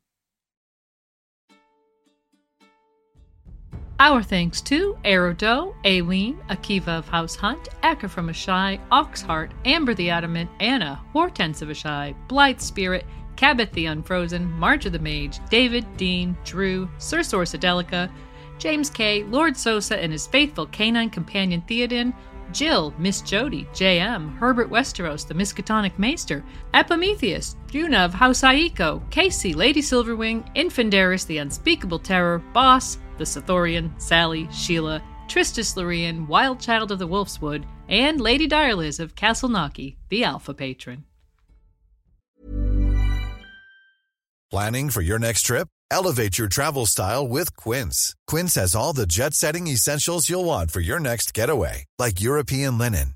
Our thanks to Aerodo, Aileen, Akiva of House Hunt, Aka from Ashai, Oxheart, Amber the Adamant, Anna, Hortense of Ashai, Blithe Spirit, Cabot the Unfrozen, March of the Mage, David, Dean, Drew, Sir Sorsadelica, James K., Lord Sosa and his faithful canine companion Theoden, Jill, Miss Jody, J.M., Herbert Westeros, the Miskatonic Maester, Epimetheus, Juna of House Aiko, Casey, Lady Silverwing, Infandaris, the Unspeakable Terror, Boss, the Sithorian, Sally, Sheila, Tristis Lorien, Wild Child of the Wolfswood, and Lady Direliz of Castle Naki, the Alpha Patron. Planning for your next trip? Elevate your travel style with Quince. Quince has all the jet setting essentials you'll want for your next getaway, like European linen,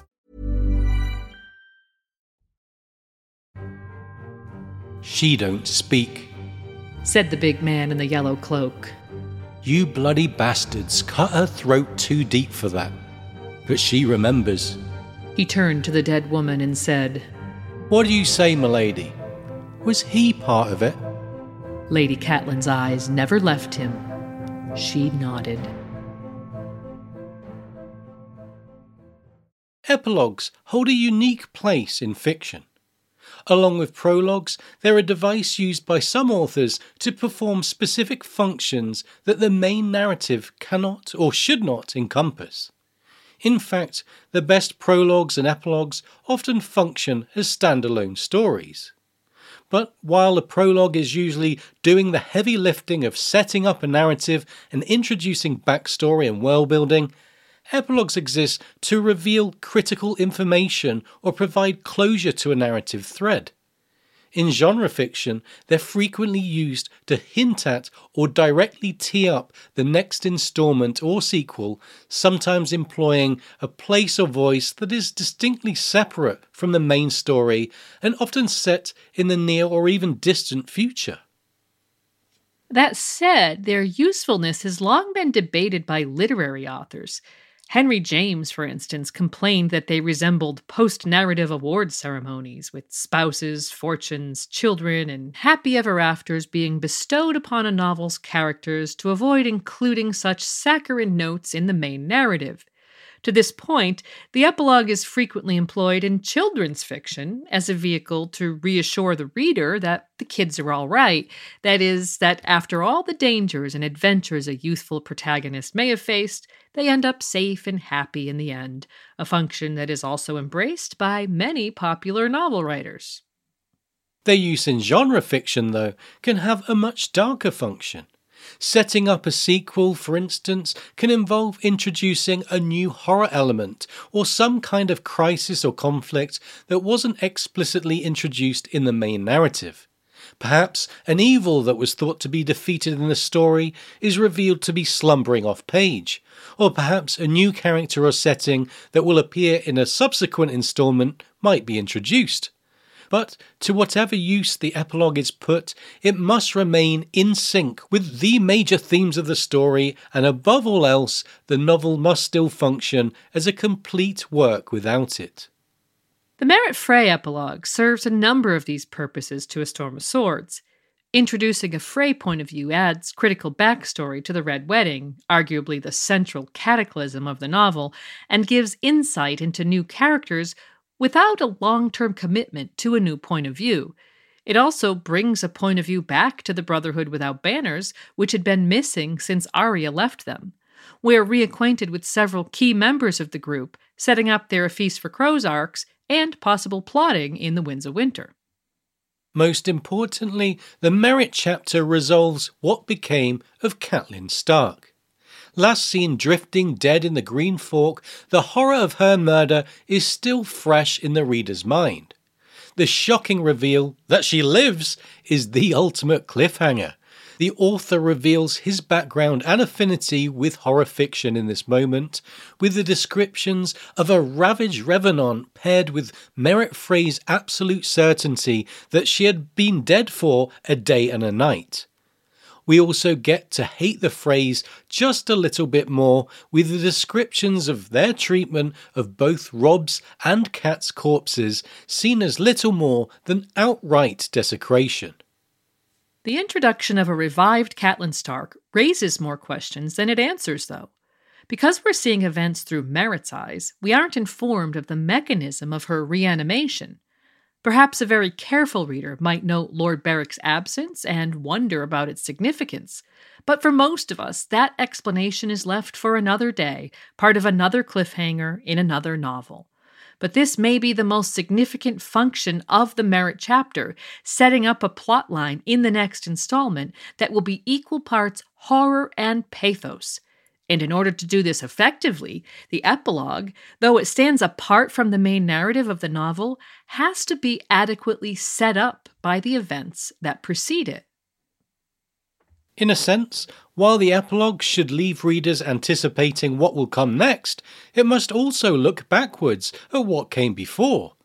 She don't speak, said the big man in the yellow cloak. You bloody bastards cut her throat too deep for that. But she remembers. He turned to the dead woman and said, What do you say, milady? Was he part of it? Lady Catelyn's eyes never left him. She nodded. Epilogues hold a unique place in fiction. Along with prologues, they're a device used by some authors to perform specific functions that the main narrative cannot or should not encompass. In fact, the best prologues and epilogues often function as standalone stories. But while the prologue is usually doing the heavy lifting of setting up a narrative and introducing backstory and world building, Epilogues exist to reveal critical information or provide closure to a narrative thread. In genre fiction, they're frequently used to hint at or directly tee up the next installment or sequel, sometimes employing a place or voice that is distinctly separate from the main story and often set in the near or even distant future. That said, their usefulness has long been debated by literary authors. Henry James, for instance, complained that they resembled post narrative award ceremonies, with spouses, fortunes, children, and happy ever afters being bestowed upon a novel's characters to avoid including such saccharine notes in the main narrative. To this point, the epilogue is frequently employed in children's fiction as a vehicle to reassure the reader that the kids are all right. That is, that after all the dangers and adventures a youthful protagonist may have faced, they end up safe and happy in the end, a function that is also embraced by many popular novel writers. Their use in genre fiction, though, can have a much darker function. Setting up a sequel, for instance, can involve introducing a new horror element or some kind of crisis or conflict that wasn't explicitly introduced in the main narrative. Perhaps an evil that was thought to be defeated in the story is revealed to be slumbering off page, or perhaps a new character or setting that will appear in a subsequent installment might be introduced. But to whatever use the epilogue is put, it must remain in sync with the major themes of the story, and above all else, the novel must still function as a complete work without it. The Merrett Frey epilogue serves a number of these purposes to A Storm of Swords. Introducing a Frey point of view adds critical backstory to the Red Wedding, arguably the central cataclysm of the novel, and gives insight into new characters without a long term commitment to a new point of view. It also brings a point of view back to the Brotherhood without banners, which had been missing since Arya left them. We are reacquainted with several key members of the group, setting up their A Feast for Crows arcs and possible plotting in the Winds of Winter. Most importantly, the Merrett chapter resolves what became of Catelyn Stark. Last seen drifting dead in the Green Fork, the horror of her murder is still fresh in the reader's mind. The shocking reveal that she lives is the ultimate cliffhanger. The author reveals his background and affinity with horror fiction in this moment, with the descriptions of a ravaged revenant paired with Merrett Frey's absolute certainty that she had been dead for a day and a night we also get to hate the phrase just a little bit more with the descriptions of their treatment of both Robb's and Kat's corpses seen as little more than outright desecration. The introduction of a revived Catelyn Stark raises more questions than it answers, though. Because we're seeing events through Merrett's eyes, we aren't informed of the mechanism of her reanimation. Perhaps a very careful reader might note Lord Beric's absence and wonder about its significance. But for most of us, that explanation is left for another day, part of another cliffhanger in another novel. But this may be the most significant function of the Merrett chapter, setting up a plot line in the next installment that will be equal parts horror and pathos. And in order to do this effectively, the epilogue, though it stands apart from the main narrative of the novel, has to be adequately set up by the events that precede it. In a sense, while the epilogue should leave readers anticipating what will come next, it must also look backwards at what came before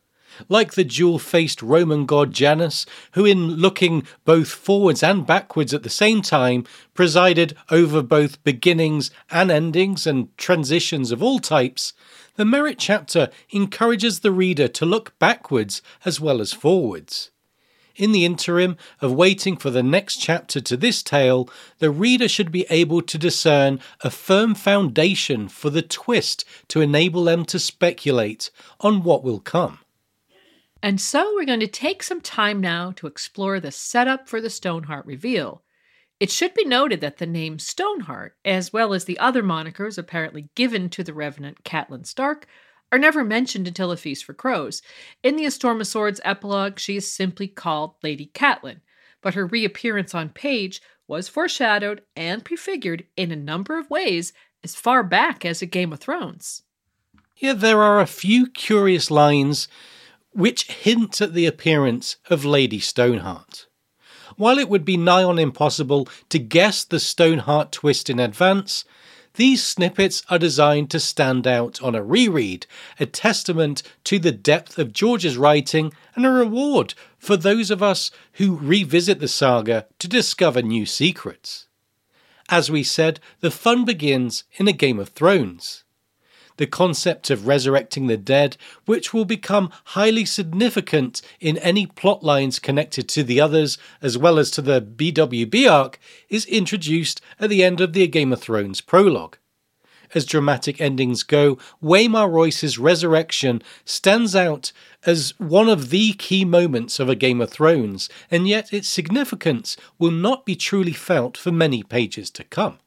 like the dual faced Roman god Janus, who, in looking both forwards and backwards at the same time, presided over both beginnings and endings and transitions of all types, the Merrett chapter encourages the reader to look backwards as well as forwards. In the interim of waiting for the next chapter to this tale, the reader should be able to discern a firm foundation for the twist to enable them to speculate on what will come. And so we're going to take some time now to explore the setup for the Stoneheart reveal. It should be noted that the name Stoneheart, as well as the other monikers apparently given to the Revenant Catelyn Stark, are never mentioned until A Feast for Crows. In the Storm of Swords epilogue, she is simply called Lady Catelyn, but her reappearance on page was foreshadowed and prefigured in a number of ways as far back as A Game of Thrones. Yeah, there are a few curious lines which hint at the appearance of Lady Stoneheart. While it would be nigh on impossible to guess the Stoneheart twist in advance, these snippets are designed to stand out on a reread, a testament to the depth of George's writing and a reward for those of us who revisit the saga to discover new secrets. As we said, the fun begins in a Game of Thrones the concept of resurrecting the dead, which will become highly significant in any plot lines connected to the others, as well as to the BWB arc, is introduced at the end of the Game of Thrones prologue. as dramatic endings go, Waymar Royce's resurrection stands out as one of the key moments of a Game of Thrones, and yet its significance will not be truly felt for many pages to come.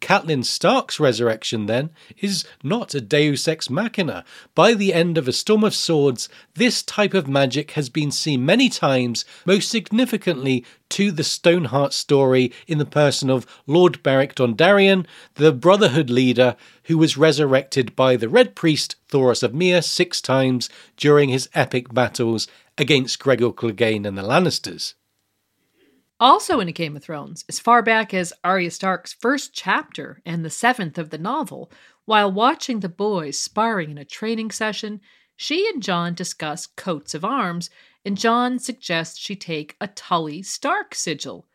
Catelyn Stark's resurrection, then, is not a deus ex machina. By the end of A Storm of Swords, this type of magic has been seen many times, most significantly to the Stoneheart story in the person of Lord Beric Dondarrion, the Brotherhood leader who was resurrected by the Red Priest Thoros of Myr six times during his epic battles against Gregor Clegane and the Lannisters. Also in A Game of Thrones, as far back as Arya Stark's first chapter and the seventh of the novel, while watching the boys sparring in a training session, she and Jon discuss coats of arms, and Jon suggests she take a Tully Stark sigil.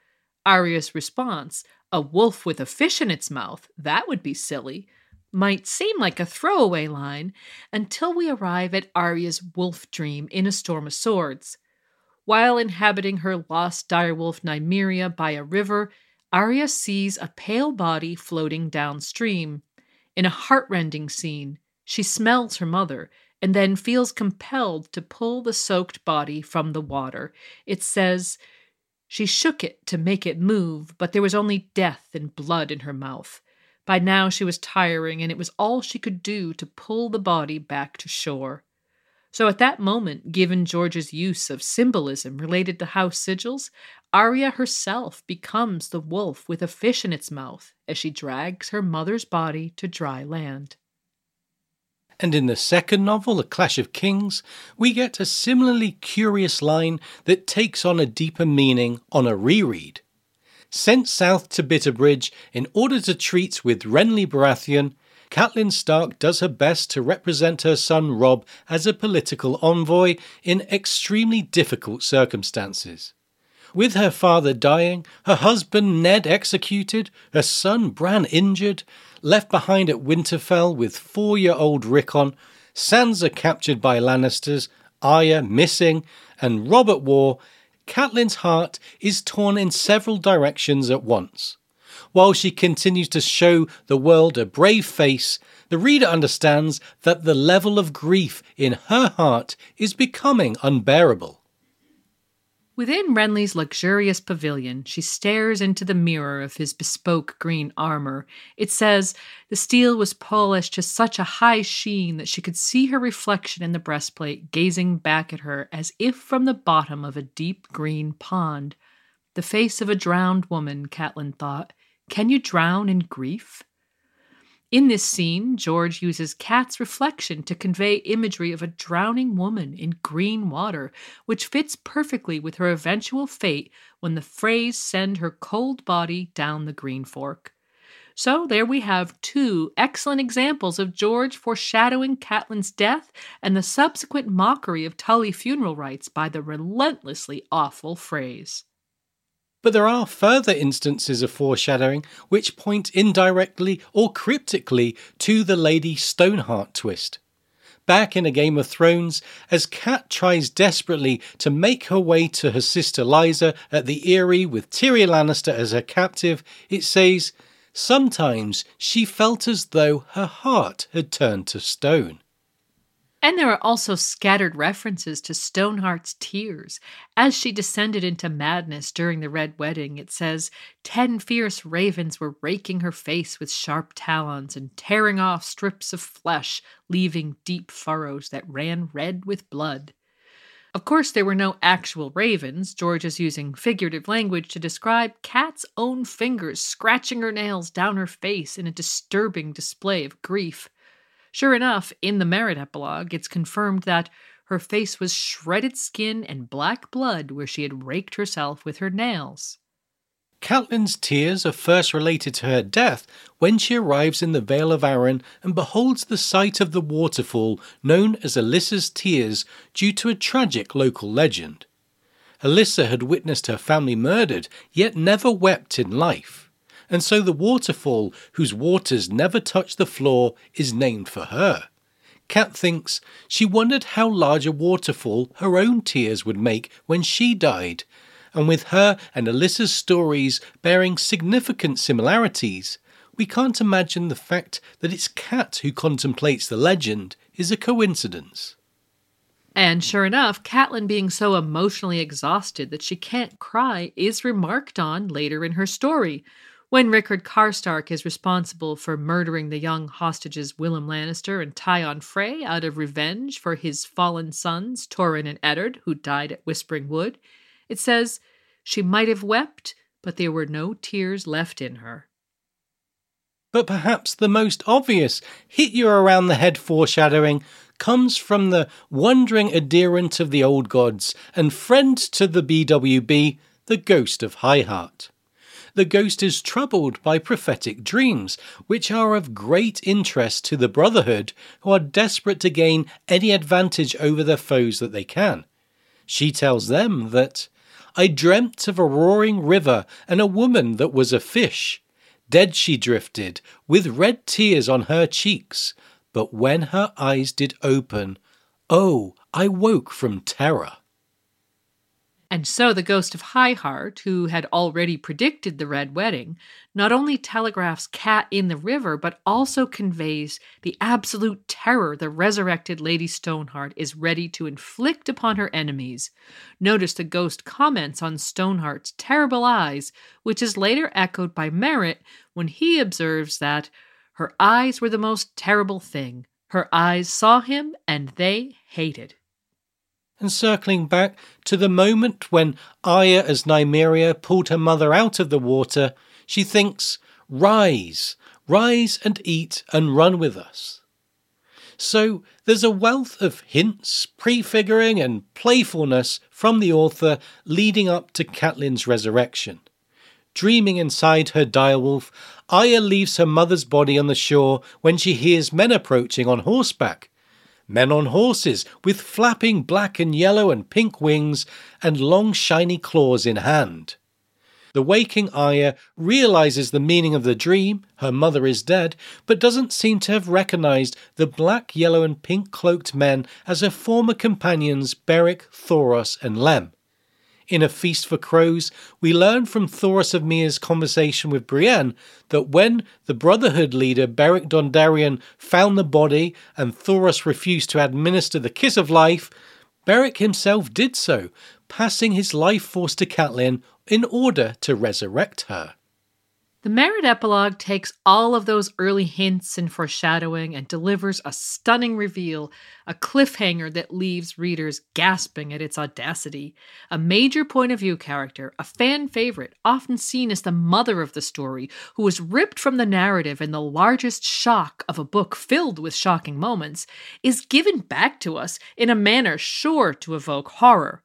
Arya's response, a wolf with a fish in its mouth, that would be silly, might seem like a throwaway line until we arrive at Arya's wolf dream in A Storm of Swords. While inhabiting her lost direwolf Nymeria by a river, Arya sees a pale body floating downstream. In a heartrending scene, she smells her mother and then feels compelled to pull the soaked body from the water. It says, She shook it to make it move, but there was only death and blood in her mouth. By now she was tiring, and it was all she could do to pull the body back to shore. So at that moment, given George's use of symbolism related to house sigils, Arya herself becomes the wolf with a fish in its mouth as she drags her mother's body to dry land. And in the second novel, A Clash of Kings, we get a similarly curious line that takes on a deeper meaning on a reread. Sent south to Bitterbridge in order to treat with Renly Baratheon, Catelyn Stark does her best to represent her son Robb as a political envoy in extremely difficult circumstances. With her father dying, her husband Ned executed, her son Bran injured, left behind at Winterfell with four year old Rickon, Sansa captured by Lannisters, Arya missing, and Robb at war, Catelyn's heart is torn in several directions at once. While she continues to show the world a brave face, the reader understands that the level of grief in her heart is becoming unbearable. Within Renly's luxurious pavilion, she stares into the mirror of his bespoke green armor. It says the steel was polished to such a high sheen that she could see her reflection in the breastplate gazing back at her as if from the bottom of a deep green pond. The face of a drowned woman, Catelyn thought. Can you drown in grief? In this scene, George uses Cat's reflection to convey imagery of a drowning woman in green water, which fits perfectly with her eventual fate when the phrase send her cold body down the green fork. So there we have two excellent examples of George foreshadowing Catelyn's death and the subsequent mockery of Tully funeral rites by the relentlessly awful Freys. But there are further instances of foreshadowing which point indirectly or cryptically to the Lady Stoneheart twist. Back in A Game of Thrones, as Kat tries desperately to make her way to her sister Lysa at the Eyrie with Tyrion Lannister as her captive, it says, Sometimes she felt as though her heart had turned to stone. And there are also scattered references to Stoneheart's tears. As she descended into madness during the Red Wedding, it says, Ten fierce ravens were raking her face with sharp talons and tearing off strips of flesh, leaving deep furrows that ran red with blood. Of course, there were no actual ravens. George is using figurative language to describe Kat's own fingers scratching her nails down her face in a disturbing display of grief. Sure enough, in the Merrett epilogue, it's confirmed that her face was shredded skin and black blood where she had raked herself with her nails. Catelyn's tears are first related to her death when she arrives in the Vale of Arryn and beholds the sight of the waterfall known as Alyssa's Tears due to a tragic local legend. Alyssa had witnessed her family murdered, yet never wept in life and so the waterfall, whose waters never touch the floor, is named for her. Cat thinks she wondered how large a waterfall her own tears would make when she died, and with her and Alyssa's stories bearing significant similarities, we can't imagine the fact that it's Cat who contemplates the legend is a coincidence. And sure enough, Catelyn being so emotionally exhausted that she can't cry is remarked on later in her story, when Rickard Karstark is responsible for murdering the young hostages Willem Lannister and Tion Frey out of revenge for his fallen sons Torrhen and Eddard, who died at Whispering Wood, it says, She might have wept, but there were no tears left in her. But perhaps the most obvious hit you around the head foreshadowing comes from the wandering adherent of the old gods and friend to the BWB, the ghost of High Heart the ghost is troubled by prophetic dreams, which are of great interest to the Brotherhood, who are desperate to gain any advantage over their foes that they can. She tells them that I dreamt of a roaring river and a woman that was a fish. Dead she drifted, with red tears on her cheeks. But when her eyes did open, oh, I woke from terror. And so the ghost of High Heart, who had already predicted the Red Wedding, not only telegraphs Cat in the river, but also conveys the absolute terror the resurrected Lady Stoneheart is ready to inflict upon her enemies. Notice the ghost comments on Stoneheart's terrible eyes, which is later echoed by Merrett when he observes that her eyes were the most terrible thing. Her eyes saw him and they hated and circling back to the moment when Arya as Nymeria pulled her mother out of the water, she thinks, Rise, rise and eat and run with us. So there's a wealth of hints, prefiguring, and playfulness from the author leading up to Catelyn's resurrection. Dreaming inside her direwolf, Arya leaves her mother's body on the shore when she hears men approaching on horseback men on horses with flapping black and yellow and pink wings and long shiny claws in hand. The waking Arya realizes the meaning of the dream, her mother is dead, but doesn't seem to have recognized the black, yellow, and pink cloaked men as her former companions Beric, Thoros, and Lem. In A Feast for Crows, we learn from Thoros of Myr's conversation with Brienne that when the Brotherhood leader Beric Dondarrion found the body and Thoros refused to administer the Kiss of Life, Beric himself did so, passing his life force to Catelyn in order to resurrect her. The Merrett epilogue takes all of those early hints and foreshadowing and delivers a stunning reveal, a cliffhanger that leaves readers gasping at its audacity. A major point of view character, a fan favorite, often seen as the mother of the story, who was ripped from the narrative in the largest shock of a book filled with shocking moments, is given back to us in a manner sure to evoke horror.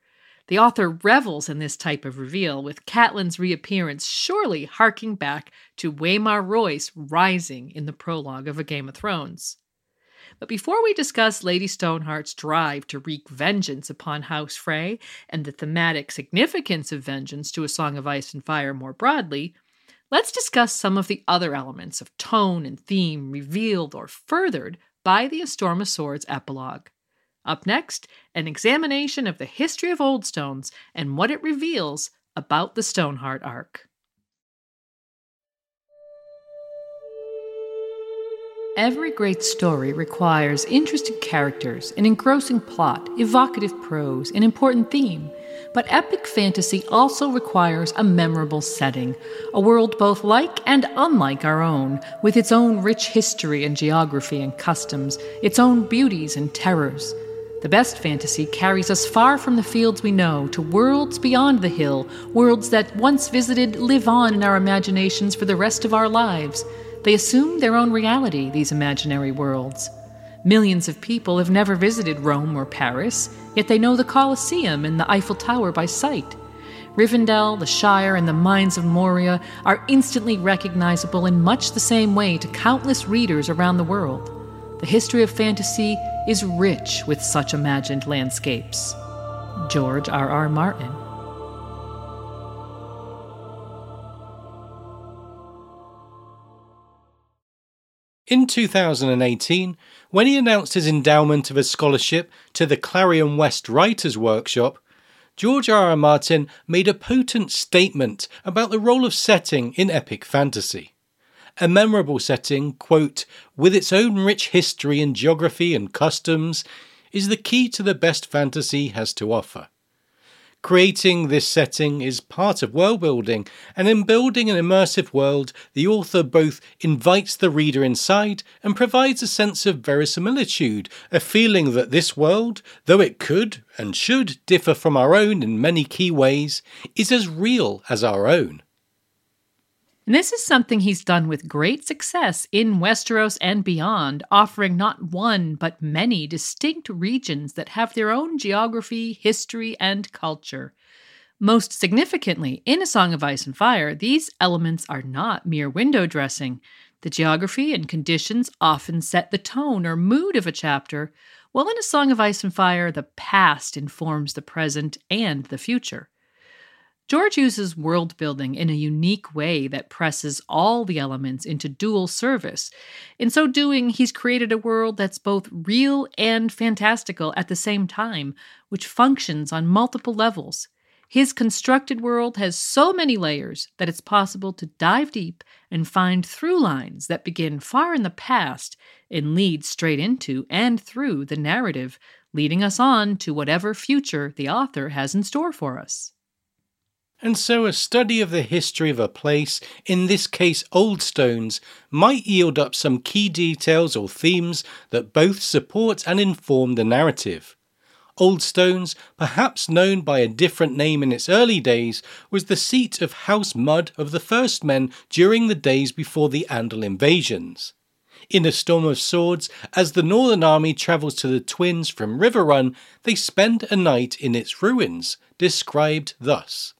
The author revels in this type of reveal, with Catelyn's reappearance surely harking back to Waymar Royce rising in the prologue of A Game of Thrones. But before we discuss Lady Stoneheart's drive to wreak vengeance upon House Frey and the thematic significance of vengeance to A Song of Ice and Fire more broadly, let's discuss some of the other elements of tone and theme revealed or furthered by the A Storm of Swords epilogue. Up next, an examination of the history of old stones and what it reveals about the Stoneheart arc. Every great story requires interesting characters, an engrossing plot, evocative prose, an important theme. But epic fantasy also requires a memorable setting, a world both like and unlike our own, with its own rich history and geography and customs, its own beauties and terrors. The best fantasy carries us far from the fields we know to worlds beyond the hill, worlds that once visited live on in our imaginations for the rest of our lives. They assume their own reality, these imaginary worlds. Millions of people have never visited Rome or Paris, yet they know the Colosseum and the Eiffel Tower by sight. Rivendell, the Shire, and the mines of Moria are instantly recognizable in much the same way to countless readers around the world. The history of fantasy is rich with such imagined landscapes. George R. R. Martin. In 2018, when he announced his endowment of a scholarship to the Clarion West Writers' Workshop, George R. R. Martin made a potent statement about the role of setting in epic fantasy. A memorable setting, quote, with its own rich history and geography and customs, is the key to the best fantasy has to offer. Creating this setting is part of world building, and in building an immersive world, the author both invites the reader inside and provides a sense of verisimilitude, a feeling that this world, though it could and should differ from our own in many key ways, is as real as our own. And this is something he's done with great success in Westeros and beyond, offering not one but many distinct regions that have their own geography, history, and culture. Most significantly, in A Song of Ice and Fire, these elements are not mere window dressing. The geography and conditions often set the tone or mood of a chapter, while in A Song of Ice and Fire, the past informs the present and the future. George uses world building in a unique way that presses all the elements into dual service. In so doing, he's created a world that's both real and fantastical at the same time, which functions on multiple levels. His constructed world has so many layers that it's possible to dive deep and find through lines that begin far in the past and lead straight into and through the narrative, leading us on to whatever future the author has in store for us. And so a study of the history of a place, in this case Old Stones, might yield up some key details or themes that both support and inform the narrative. Old Stones, perhaps known by a different name in its early days, was the seat of House Mudd of the First Men during the days before the Andal invasions. In A Storm of Swords, as the Northern Army travels to the Twins from Riverrun, they spend a night in its ruins, described thus.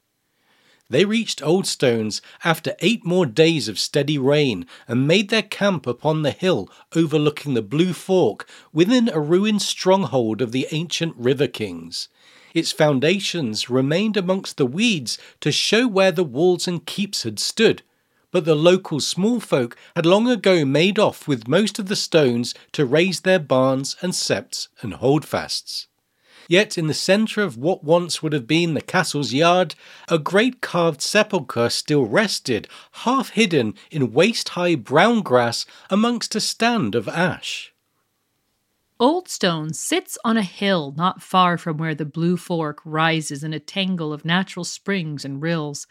They reached Old Stones after eight more days of steady rain and made their camp upon the hill overlooking the Blue Fork within a ruined stronghold of the ancient River Kings. Its foundations remained amongst the weeds to show where the walls and keeps had stood, but the local small folk had long ago made off with most of the stones to raise their barns and septs and holdfasts. Yet in the centre of what once would have been the castle's yard, a great carved sepulchre still rested, half hidden in waist high brown grass amongst a stand of ash. Old Stone sits on a hill not far from where the Blue Fork rises in a tangle of natural springs and rills.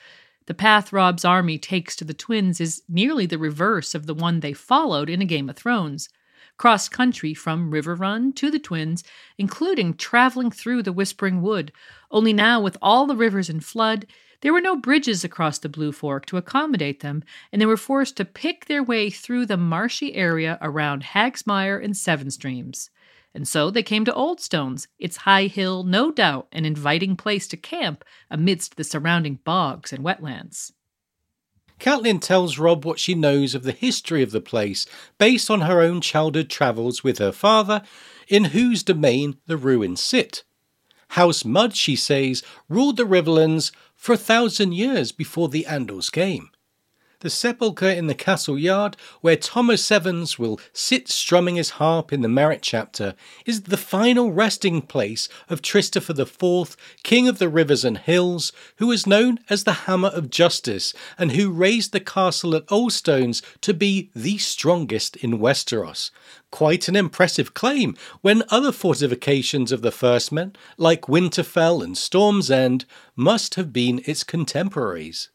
The path Robb's army takes to the twins is nearly the reverse of the one they followed in A Game of Thrones cross country from Riverrun to the Twins, including traveling through the Whispering Wood. Only now, with all the rivers in flood, there were no bridges across the Blue Fork to accommodate them, and they were forced to pick their way through the marshy area around Hagsmire and Seven Streams. And so they came to Old Stones, its high hill, no doubt an inviting place to camp amidst the surrounding bogs and wetlands. Catelyn tells Robb what she knows of the history of the place based on her own childhood travels with her father, in whose domain the ruins sit. House Mudd, she says, ruled the Riverlands for a thousand years before the Andals came the sepulchre in the castle yard, where Tom O'Sevens will sit strumming his harp in the Merrett chapter, is the final resting place of Tristifer IV, King of the Rivers and Hills, who is known as the Hammer of Justice, and who raised the castle at Oldstones to be the strongest in Westeros. Quite an impressive claim when other fortifications of the First Men, like Winterfell and Storm's End, must have been its contemporaries.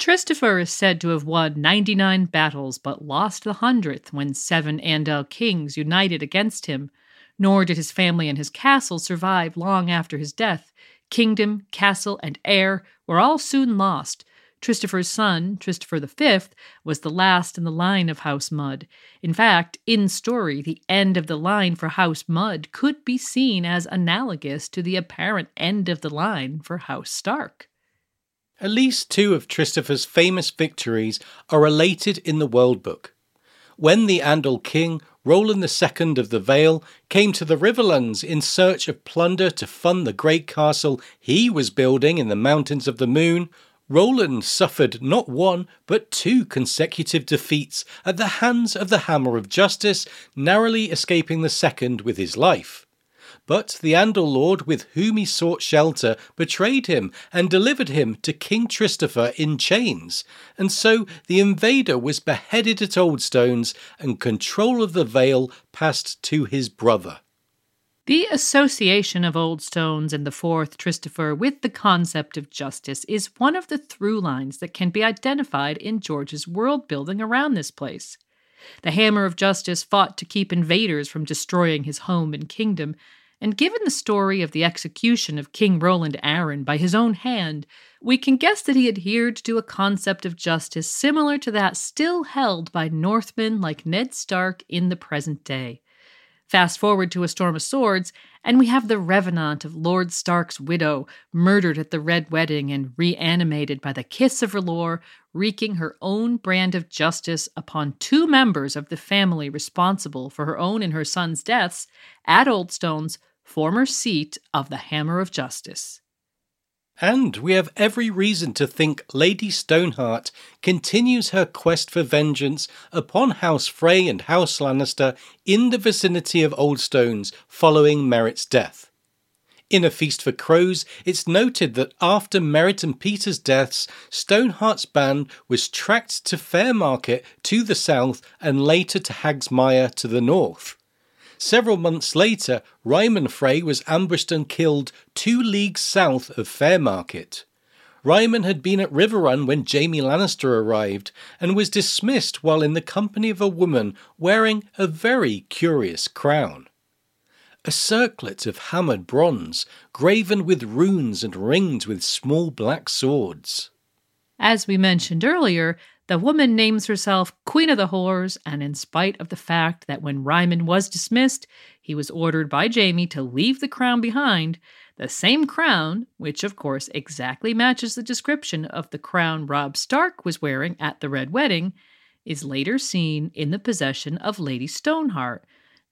Tristifer is said to have won 99 battles but lost the hundredth when seven Andal kings united against him. Nor did his family and his castle survive long after his death. Kingdom, castle, and heir were all soon lost. Tristifer's son, Tristifer V, was the last in the line of House Mudd. In fact, in story, the end of the line for House Mudd could be seen as analogous to the apparent end of the line for House Stark. At least two of Tristifer's famous victories are related in the World Book. When the Andal king, Roland II of the Vale, came to the Riverlands in search of plunder to fund the great castle he was building in the Mountains of the Moon, Roland suffered not one but two consecutive defeats at the hands of the Hammer of Justice, narrowly escaping the second with his life. But the Andal Lord with whom he sought shelter betrayed him and delivered him to King Tristifer in chains, and so the invader was beheaded at Oldstones and control of the Vale passed to his brother. The association of Oldstones and the fourth Tristifer with the concept of justice is one of the through lines that can be identified in George's world building around this place. The Hammer of Justice fought to keep invaders from destroying his home and kingdom, and given the story of the execution of King Roland Arryn by his own hand, we can guess that he adhered to a concept of justice similar to that still held by Northmen like Ned Stark in the present day. Fast forward to A Storm of Swords, and we have the revenant of Lord Stark's widow, murdered at the Red Wedding and reanimated by the kiss of R'hllor, wreaking her own brand of justice upon two members of the family responsible for her own and her son's deaths at Oldstone's former seat of the Hammer of Justice. And we have every reason to think Lady Stoneheart continues her quest for vengeance upon House Frey and House Lannister in the vicinity of Oldstones following Merrett's death. In A Feast for Crows, it's noted that after Merrett and Petyr's deaths, Stoneheart's band was tracked to Fairmarket to the south and later to Hagsmire to the north. Several months later, Ryman Frey was ambushed and killed two leagues south of Fairmarket. Ryman had been at Riverrun when Jaime Lannister arrived and was dismissed while in the company of a woman wearing a very curious crown. A circlet of hammered bronze, graven with runes and ringed with small black swords. As we mentioned earlier, the woman names herself Queen of the Whores, and in spite of the fact that when Ryman was dismissed, he was ordered by Jaime to leave the crown behind, the same crown, which of course exactly matches the description of the crown Robb Stark was wearing at the Red Wedding, is later seen in the possession of Lady Stoneheart.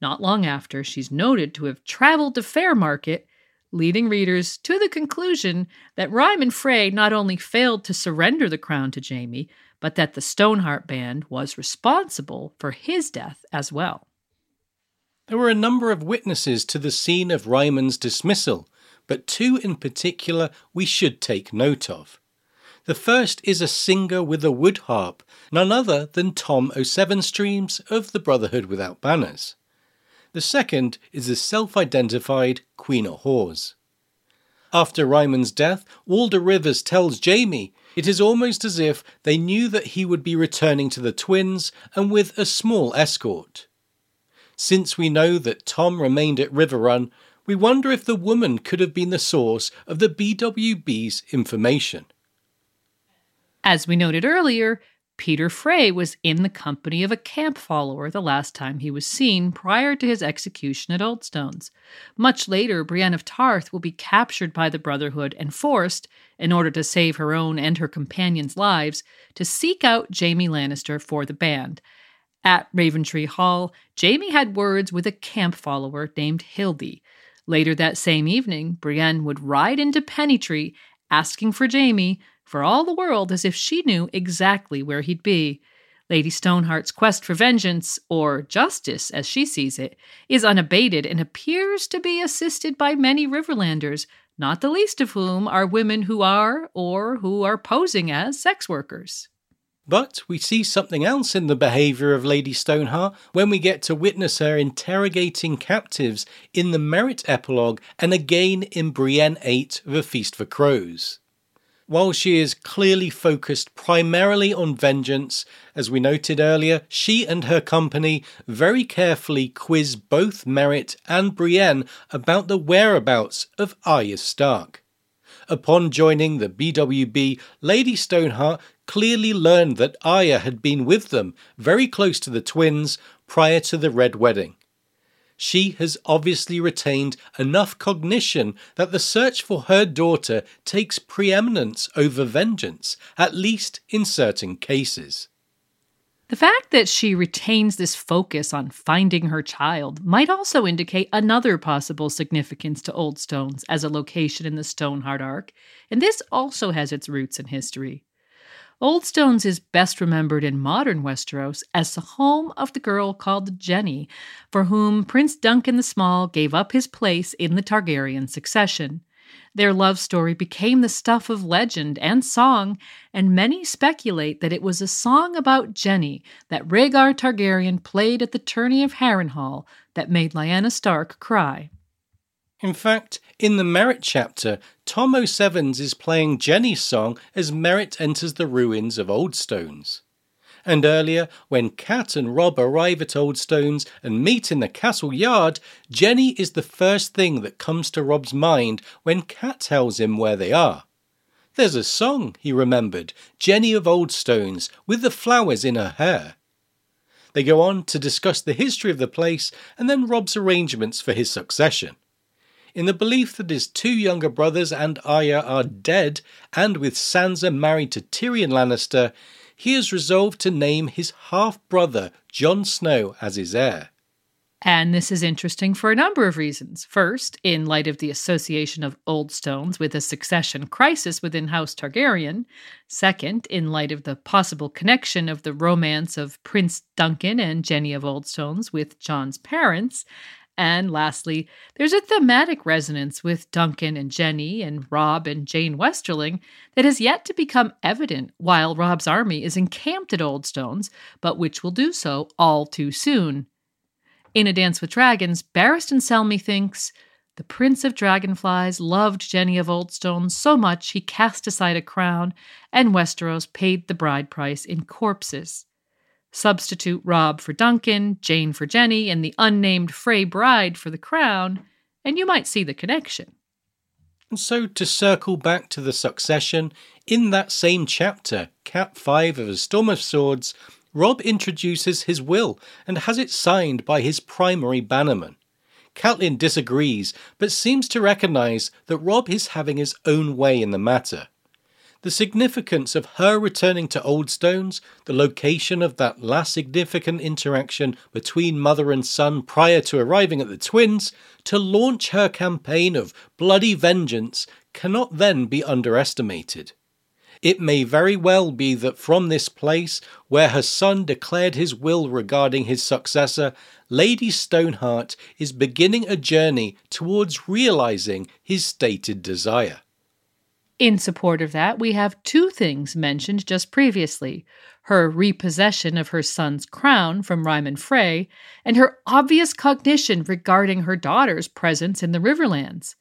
Not long after, she's noted to have traveled to Fairmarket, leading readers to the conclusion that Ryman Frey not only failed to surrender the crown to Jaime, but that the Stoneheart Band was responsible for his death as well. There were a number of witnesses to the scene of Ryman's dismissal, but two in particular we should take note of. The first is a singer with a wood harp, none other than Tom O'Sevenstreams of the Brotherhood Without Banners. The second is the self identified Queen of Whores. After Ryman's death, Walder Rivers tells Jaime it is almost as if they knew that he would be returning to the twins and with a small escort. Since we know that Tom remained at Riverrun, we wonder if the woman could have been the source of the BWB's information. As we noted earlier, Petyr Frey was in the company of a camp follower the last time he was seen prior to his execution at Oldstones. Much later, Brienne of Tarth will be captured by the Brotherhood and forced, in order to save her own and her companions' lives, to seek out Jaime Lannister for the band. At Raventree Hall, Jaime had words with a camp follower named Hildy. Later that same evening, Brienne would ride into Pennytree asking for Jaime, for all the world as if she knew exactly where he'd be. Lady Stoneheart's quest for vengeance, or justice as she sees it, is unabated and appears to be assisted by many Riverlanders, not the least of whom are women who are, or who are posing as, sex workers. But we see something else in the behaviour of Lady Stoneheart when we get to witness her interrogating captives in the Merrett epilogue and again in Brienne 8 of A Feast for Crows. While she is clearly focused primarily on vengeance, as we noted earlier, she and her company very carefully quiz both Merrett and Brienne about the whereabouts of Arya Stark. Upon joining the BWB, Lady Stoneheart clearly learned that Arya had been with them, very close to the twins, prior to the Red Wedding she has obviously retained enough cognition that the search for her daughter takes preeminence over vengeance, at least in certain cases. The fact that she retains this focus on finding her child might also indicate another possible significance to Oldstones as a location in the Stoneheart arc, and this also has its roots in history. Oldstones is best remembered in modern Westeros as the home of the girl called Jenny, for whom Prince Duncan the Small gave up his place in the Targaryen succession. Their love story became the stuff of legend and song, and many speculate that it was a song about Jenny that Rhaegar Targaryen played at the tourney of Harrenhal that made Lyanna Stark cry. In fact, in the Merrett chapter, Tom O'Sevens is playing Jenny's song as Merrett enters the ruins of Old Stones. And earlier, when Cat and Robb arrive at Old Stones and meet in the castle yard, Jenny is the first thing that comes to Robb's mind when Cat tells him where they are. There's a song, he remembered, Jenny of Old Stones, with the flowers in her hair. They go on to discuss the history of the place and then Robb's arrangements for his succession. In the belief that his two younger brothers and Arya are dead, and with Sansa married to Tyrion Lannister, he has resolved to name his half brother, Jon Snow, as his heir. And this is interesting for a number of reasons. First, in light of the association of Old Stones with a succession crisis within House Targaryen. Second, in light of the possible connection of the romance of Prince Duncan and Jenny of Oldstones with Jon's parents. And lastly, there's a thematic resonance with Duncan and Jenny and Robb and Jane Westerling that has yet to become evident while Robb's army is encamped at Old Stones, but which will do so all too soon. In A Dance with Dragons, Barristan Selmy thinks the Prince of Dragonflies loved Jenny of Old Stones so much he cast aside a crown, and Westeros paid the bride price in corpses. Substitute Robb for Duncan, Jane for Jenny, and the unnamed Frey bride for the crown, and you might see the connection. And so, to circle back to the succession, in that same chapter, Cap 5 of A Storm of Swords, Robb introduces his will and has it signed by his primary bannerman. Catelyn disagrees, but seems to recognise that Robb is having his own way in the matter the significance of her returning to Old Stones, the location of that last significant interaction between mother and son prior to arriving at the twins, to launch her campaign of bloody vengeance cannot then be underestimated. It may very well be that from this place, where her son declared his will regarding his successor, Lady Stoneheart is beginning a journey towards realizing his stated desire. In support of that, we have two things mentioned just previously her repossession of her son's crown from Ryman Frey, and her obvious cognition regarding her daughter's presence in the Riverlands.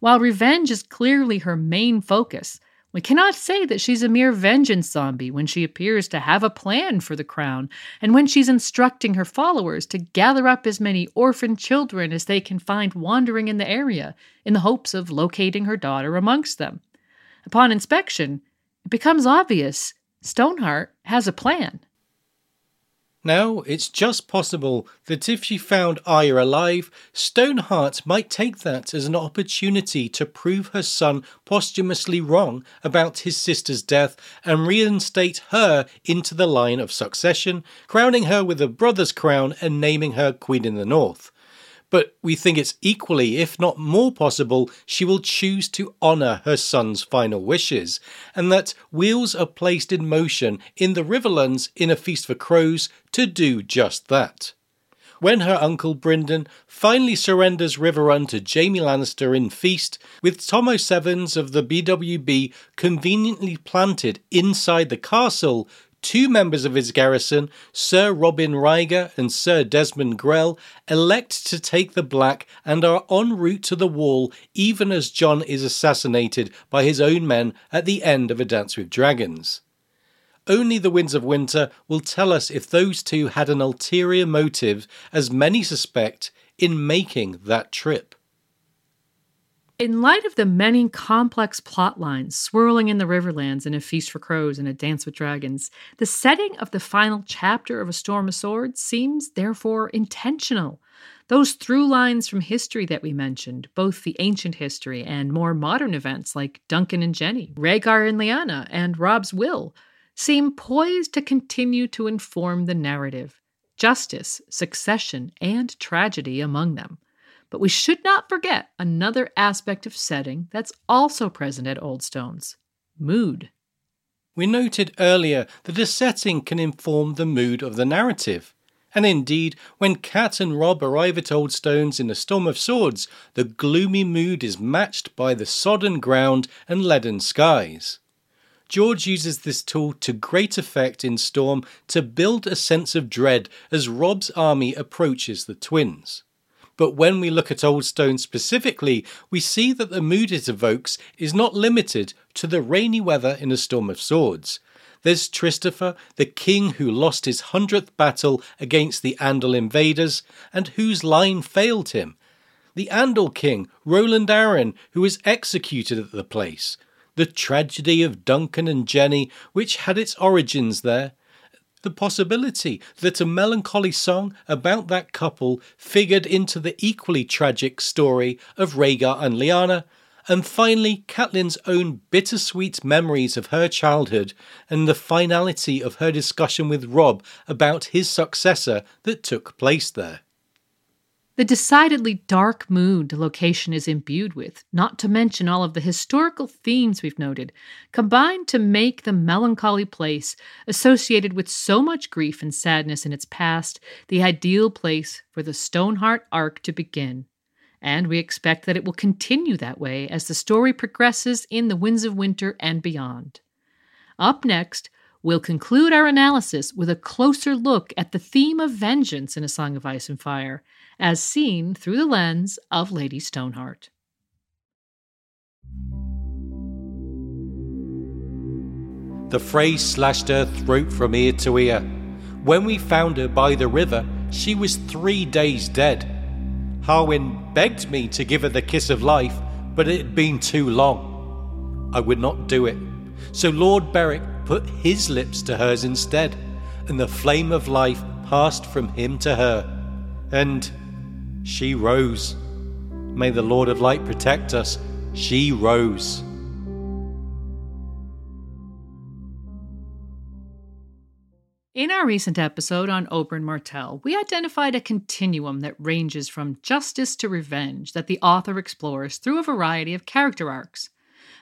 While revenge is clearly her main focus, we cannot say that she's a mere vengeance zombie when she appears to have a plan for the crown, and when she's instructing her followers to gather up as many orphan children as they can find wandering in the area in the hopes of locating her daughter amongst them. Upon inspection, it becomes obvious Stoneheart has a plan. Now, it's just possible that if she found Arya alive, Stoneheart might take that as an opportunity to prove her son posthumously wrong about his sister's death and reinstate her into the line of succession, crowning her with a brother's crown and naming her Queen in the North but we think it's equally, if not more possible, she will choose to honour her son's final wishes, and that wheels are placed in motion in the Riverlands in A Feast for Crows to do just that. When her uncle Brynden finally surrenders Riverrun to Jaime Lannister in Feast, with Tom O'Sevens of the BWB conveniently planted inside the castle two members of his garrison, Sir Robin Ryger and Sir Desmond Grell, elect to take the Black and are en route to the wall even as Jon is assassinated by his own men at the end of A Dance with Dragons. Only the Winds of Winter will tell us if those two had an ulterior motive, as many suspect, in making that trip. In light of the many complex plot lines swirling in the Riverlands in A Feast for Crows and A Dance with Dragons, the setting of the final chapter of A Storm of Swords seems therefore intentional. Those through lines from history that we mentioned, both the ancient history and more modern events like Duncan and Jenny, Rhaegar and Lyanna, and Robb's will, seem poised to continue to inform the narrative. Justice, succession, and tragedy among them. But we should not forget another aspect of setting that's also present at Old Stones mood. We noted earlier that a setting can inform the mood of the narrative. And indeed, when Cat and Robb arrive at Oldstones in a storm of swords, the gloomy mood is matched by the sodden ground and leaden skies. George uses this tool to great effect in Storm to build a sense of dread as Robb's army approaches the twins. But when we look at Old Stone specifically, we see that the mood it evokes is not limited to the rainy weather in a storm of swords. There's Tristifer, the king who lost his hundredth battle against the Andal invaders and whose line failed him. The Andal king, Roland Arryn, who was executed at the place. The tragedy of Duncan and Jenny, which had its origins there. The possibility that a melancholy song about that couple figured into the equally tragic story of Rhaegar and Lyanna, and finally, Catelyn's own bittersweet memories of her childhood and the finality of her discussion with Robb about his successor that took place there. The decidedly dark mood the location is imbued with, not to mention all of the historical themes we've noted, combine to make the melancholy place, associated with so much grief and sadness in its past, the ideal place for the Stoneheart arc to begin and we expect that it will continue that way as the story progresses in the Winds of Winter and beyond. Up next, we'll conclude our analysis with a closer look at the theme of vengeance in A Song of Ice and Fire, as seen through the lens of Lady Stoneheart. The Frey slashed her throat from ear to ear. When we found her by the river, she was three days dead. Harwin begged me to give her the kiss of life, but it had been too long. I would not do it. So Lord Beric put his lips to hers instead, and the flame of life passed from him to her. And she rose. May the Lord of Light protect us. She rose. In our recent episode on Oberyn Martell, we identified a continuum that ranges from justice to revenge that the author explores through a variety of character arcs.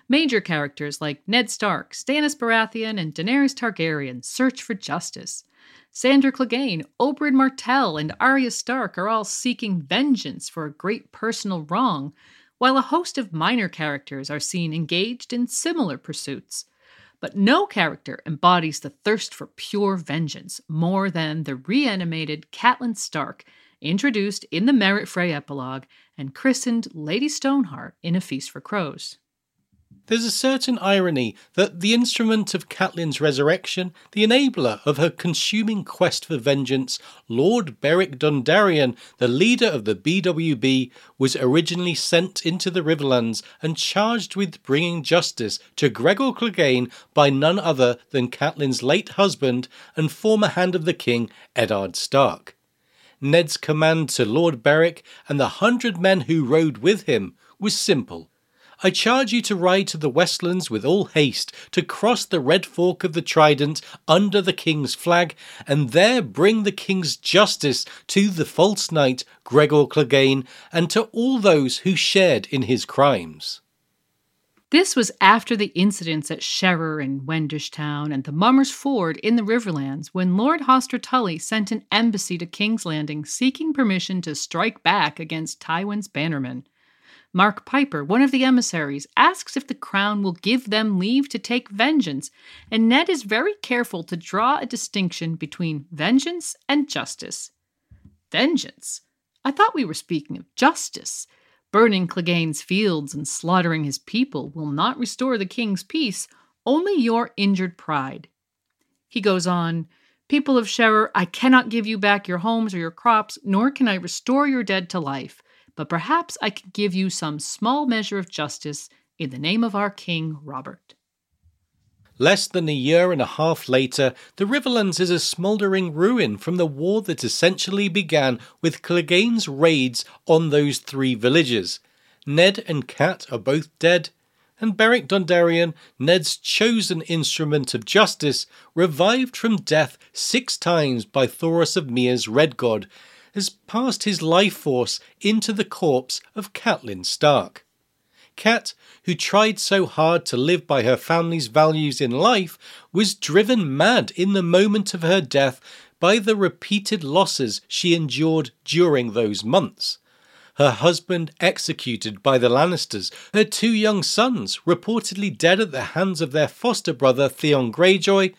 Major characters like Ned Stark, Stannis Baratheon, and Daenerys Targaryen search for justice. Sandor Clegane, Oberyn Martell, and Arya Stark are all seeking vengeance for a great personal wrong, while a host of minor characters are seen engaged in similar pursuits. But no character embodies the thirst for pure vengeance more than the reanimated Catelyn Stark, introduced in the Merrett Frey epilogue and christened Lady Stoneheart in A Feast for Crows. There's a certain irony that the instrument of Catelyn's resurrection, the enabler of her consuming quest for vengeance, Lord Beric Dondarrion, the leader of the BWB, was originally sent into the Riverlands and charged with bringing justice to Gregor Clegane by none other than Catelyn's late husband and former Hand of the King, Eddard Stark. Ned's command to Lord Beric and the hundred men who rode with him was simple I charge you to ride to the Westerlands with all haste, to cross the red fork of the Trident under the King's flag, and there bring the King's justice to the false knight Gregor Clegane, and to all those who shared in his crimes. This was after the incidents at Sherrer and Wendish Town and the Mummers Ford in the Riverlands when Lord Hoster Tully sent an embassy to King's Landing seeking permission to strike back against Tywin's bannermen. Marq Piper, one of the emissaries, asks if the crown will give them leave to take vengeance, and Ned is very careful to draw a distinction between vengeance and justice. Vengeance? I thought we were speaking of justice. Burning Clegane's fields and slaughtering his people will not restore the king's peace, only your injured pride. He goes on, People of Sherrer, I cannot give you back your homes or your crops, nor can I restore your dead to life but perhaps I can give you some small measure of justice in the name of our King Robert. Less than a year and a half later, the Riverlands is a smouldering ruin from the war that essentially began with Clegane's raids on those three villages. Ned and Cat are both dead, and Beric Dondarrion, Ned's chosen instrument of justice, revived from death six times by Thoros of Myr's Red God, has passed his life force into the corpse of Catelyn Stark. Cat, who tried so hard to live by her family's values in life, was driven mad in the moment of her death by the repeated losses she endured during those months. Her husband executed by the Lannisters, her two young sons reportedly dead at the hands of their foster brother Theon Greyjoy,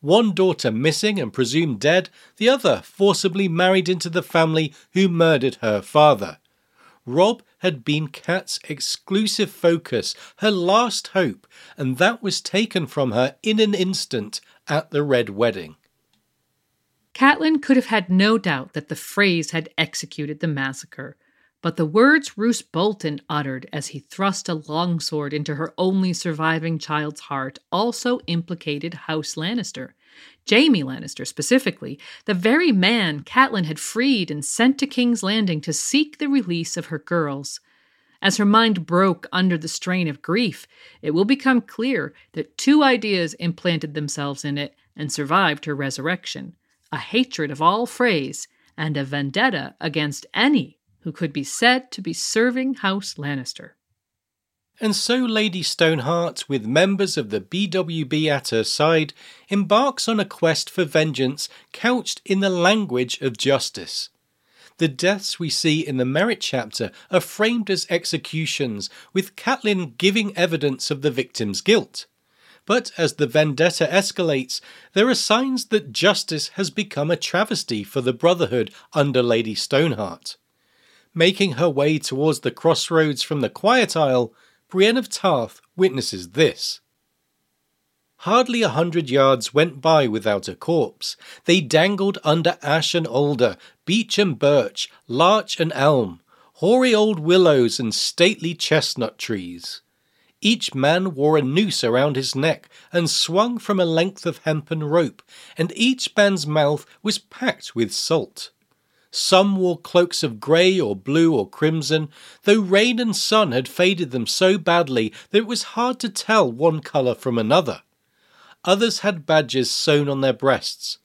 one daughter missing and presumed dead, the other forcibly married into the family who murdered her father. Robb had been Cat's exclusive focus, her last hope, and that was taken from her in an instant at the Red Wedding. Catelyn could have had no doubt that the Freys had executed the massacre, but the words Roose Bolton uttered as he thrust a longsword into her only surviving child's heart also implicated House Lannister. Jaime Lannister, specifically, the very man Catelyn had freed and sent to King's Landing to seek the release of her girls. As her mind broke under the strain of grief, it will become clear that two ideas implanted themselves in it and survived her resurrection a hatred of all Freys and a vendetta against any who could be said to be serving House Lannister. And so Lady Stoneheart, with members of the BWB at her side, embarks on a quest for vengeance couched in the language of justice. The deaths we see in the Merrett chapter are framed as executions, with Catelyn giving evidence of the victim's guilt. But as the vendetta escalates, there are signs that justice has become a travesty for the Brotherhood under Lady Stoneheart. Making her way towards the crossroads from the Quiet Isle, Brienne of Tarth witnesses this. Hardly a hundred yards went by without a corpse. They dangled under ash and alder, beech and birch, larch and elm, hoary old willows and stately chestnut trees. Each man wore a noose around his neck and swung from a length of hempen rope, and each man's mouth was packed with salt. Some wore cloaks of grey or blue or crimson, though rain and sun had faded them so badly that it was hard to tell one colour from another. Others had badges sewn on their breasts.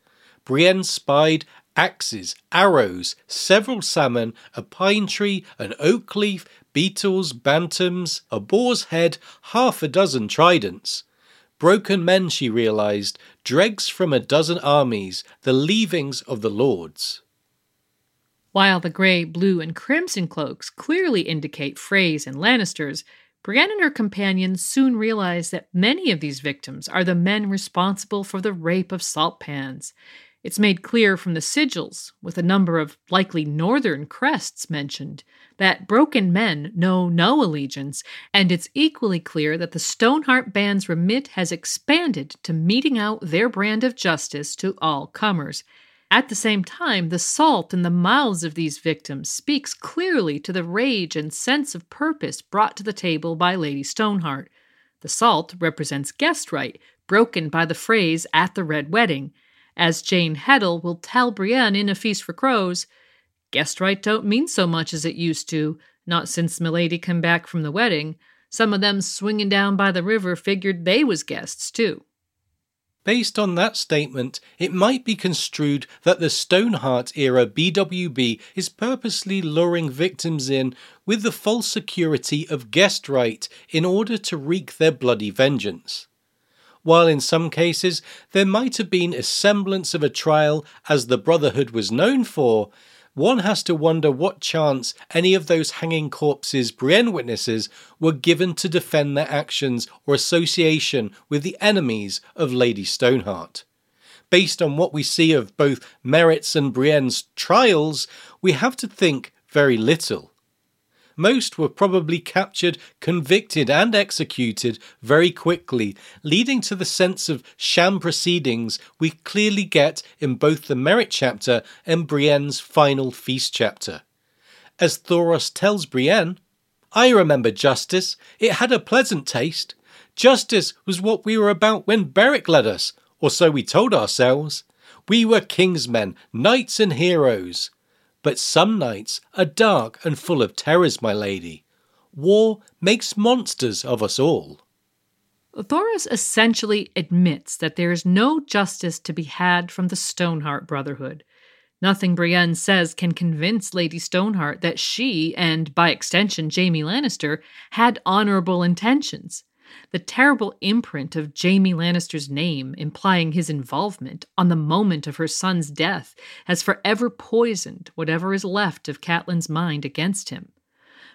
Brienne spied axes, arrows, several salmon, a pine tree, an oak leaf, beetles, bantams, a boar's head, half a dozen tridents. Broken men, she realized, dregs from a dozen armies, the leavings of the lords. While the gray, blue, and crimson cloaks clearly indicate Freys and Lannisters, Brienne and her companions soon realize that many of these victims are the men responsible for the rape of Saltpans. It's made clear from the sigils, with a number of likely northern crests mentioned, that broken men know no allegiance, and it's equally clear that the Stoneheart band's remit has expanded to meting out their brand of justice to all comers. At the same time, the salt in the mouths of these victims speaks clearly to the rage and sense of purpose brought to the table by Lady Stoneheart. The salt represents guest right, broken by the Freys at the Red Wedding. As Jeyne Heddle will tell Brienne in A Feast for Crows, guest right don't mean so much as it used to, not since Milady come back from the wedding. Some of them swinging down by the river figured they was guests, too. Based on that statement, it might be construed that the Stoneheart era BWB is purposely luring victims in with the false security of guest right in order to wreak their bloody vengeance. While in some cases there might have been a semblance of a trial as the Brotherhood was known for, one has to wonder what chance any of those hanging corpses Brienne witnesses were given to defend their actions or association with the enemies of Lady Stoneheart. Based on what we see of both Merrett's and Brienne's trials, we have to think very little. Most were probably captured, convicted, and executed very quickly, leading to the sense of sham proceedings we clearly get in both the Merrett chapter and Brienne's final feast chapter. As Thoros tells Brienne, I remember justice. It had a pleasant taste. Justice was what we were about when Beric led us, or so we told ourselves. We were kingsmen, knights, and heroes. But some nights are dark and full of terrors, my lady. War makes monsters of us all. Thoros essentially admits that there is no justice to be had from the Stoneheart Brotherhood. Nothing Brienne says can convince Lady Stoneheart that she, and by extension Jaime Lannister, had honorable intentions. The terrible imprint of Jaime Lannister's name, implying his involvement on the moment of her son's death, has forever poisoned whatever is left of Catelyn's mind against him.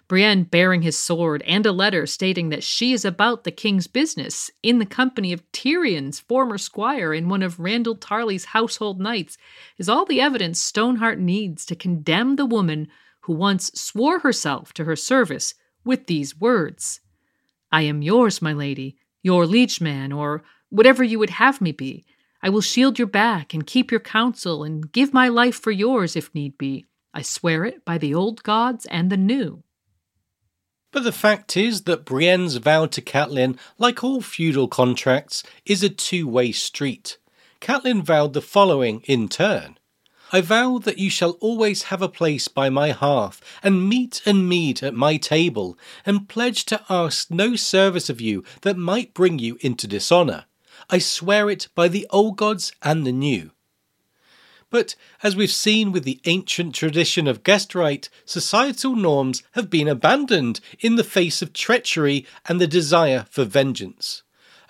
Brienne bearing his sword and a letter stating that she is about the king's business in the company of Tyrion's former squire and one of Randyll Tarly's household knights is all the evidence Stoneheart needs to condemn the woman who once swore herself to her service with these words I am yours, my lady, your liegeman, or whatever you would have me be. I will shield your back and keep your counsel and give my life for yours if need be. I swear it by the old gods and the new. But the fact is that Brienne's vow to Catelyn, like all feudal contracts, is a two way street. Catelyn vowed the following in turn I vow that you shall always have a place by my hearth, and meat and mead at my table, and pledge to ask no service of you that might bring you into dishonour. I swear it by the old gods and the new. But as we've seen with the ancient tradition of guest right, societal norms have been abandoned in the face of treachery and the desire for vengeance.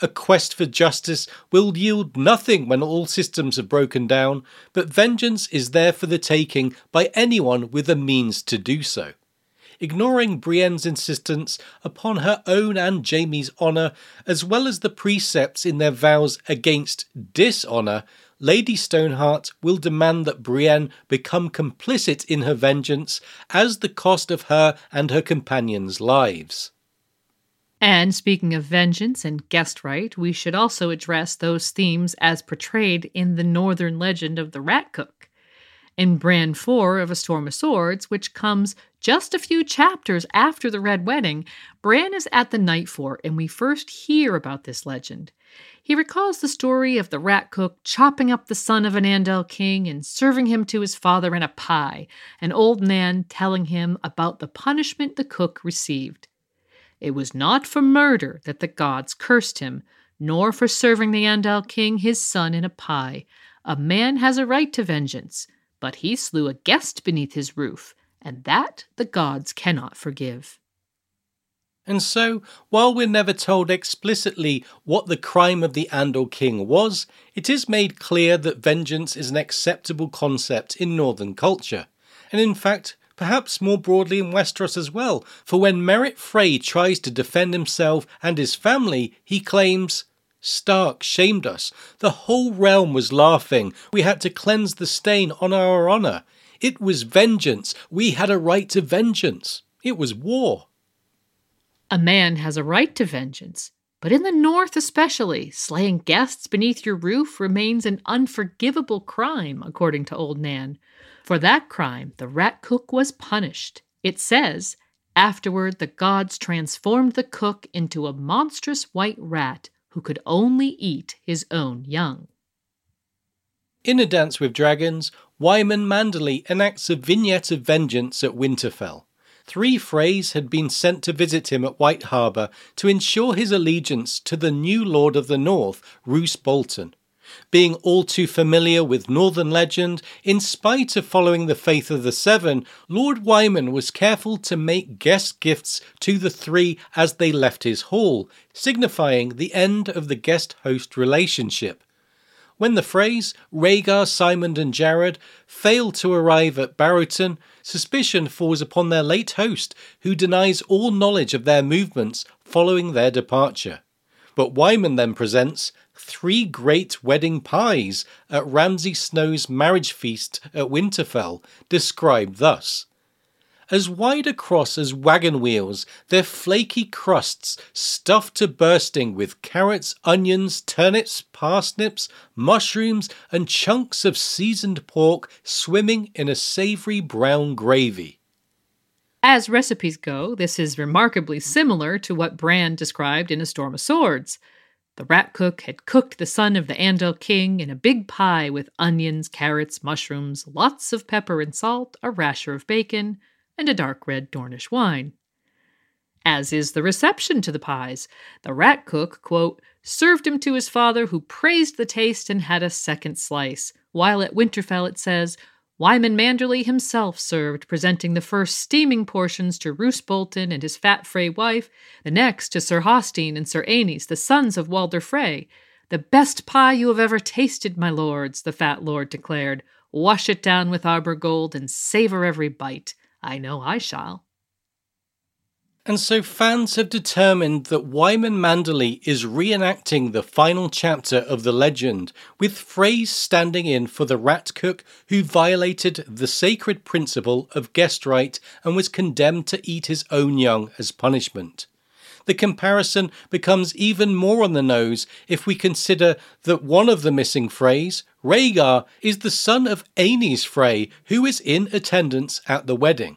A quest for justice will yield nothing when all systems have broken down, but vengeance is there for the taking by anyone with the means to do so. Ignoring Brienne's insistence upon her own and Jaime's honour, as well as the precepts in their vows against dishonour, Lady Stoneheart will demand that Brienne become complicit in her vengeance as the cost of her and her companions' lives. And speaking of vengeance and guest right, we should also address those themes as portrayed in the northern legend of the Rat Cook. In Bran 4 of A Storm of Swords, which comes just a few chapters after the Red Wedding, Bran is at the Night Fort, and we first hear about this legend. He recalls the story of the rat cook chopping up the son of an Andal king and serving him to his father in a pie, an old man telling him about the punishment the cook received. It was not for murder that the gods cursed him, nor for serving the Andal king his son in a pie. A man has a right to vengeance, but he slew a guest beneath his roof, and that the gods cannot forgive. And so, while we're never told explicitly what the crime of the Andal king was, it is made clear that vengeance is an acceptable concept in northern culture, and in fact, perhaps more broadly in Westeros as well, for when Merrett Frey tries to defend himself and his family, he claims, Stark shamed us. The whole realm was laughing. We had to cleanse the stain on our honour. It was vengeance. We had a right to vengeance. It was war. A man has a right to vengeance, but in the North especially, slaying guests beneath your roof remains an unforgivable crime, according to Old Nan. For that crime, the rat cook was punished. It says, Afterward, the gods transformed the cook into a monstrous white rat who could only eat his own young. In A Dance with Dragons, Wyman Manderly enacts a vignette of vengeance at Winterfell. Three Freys had been sent to visit him at White Harbour to ensure his allegiance to the new Lord of the North, Roose Bolton. Being all too familiar with Northern legend, in spite of following the faith of the Seven, Lord Wyman was careful to make guest gifts to the three as they left his hall, signifying the end of the guest host relationship. When the Freys Rhaegar, Symond, and Jared fail to arrive at Barrowton, suspicion falls upon their late host, who denies all knowledge of their movements following their departure. But Wyman then presents three great wedding pies at Ramsay Snow's marriage feast at Winterfell, described thus as wide across as wagon wheels, their flaky crusts stuffed to bursting with carrots, onions, turnips, parsnips, mushrooms, and chunks of seasoned pork swimming in a savoury brown gravy. As recipes go, this is remarkably similar to what Bran described in A Storm of Swords. The rat cook had cooked the son of the Andal king in a big pie with onions, carrots, mushrooms, lots of pepper and salt, a rasher of bacon, and a dark red Dornish wine. As is the reception to the pies, the rat cook, quote, served him to his father, who praised the taste and had a second slice, while at Winterfell it says, Wyman Manderly himself served, presenting the first steaming portions to Roose Bolton and his fat Frey wife, the next to Sir Hosteen and Sir Aenys, the sons of Walder Frey. The best pie you have ever tasted, my lords, the fat lord declared. Wash it down with arbor gold and savor every bite. I know I shall. And so fans have determined that Wyman Manderly is reenacting the final chapter of the legend, with Freys standing in for the rat cook who violated the sacred principle of guest right and was condemned to eat his own young as punishment. The comparison becomes even more on the nose if we consider that one of the missing Freys, Rhaegar, is the son of Aenys Frey, who is in attendance at the wedding.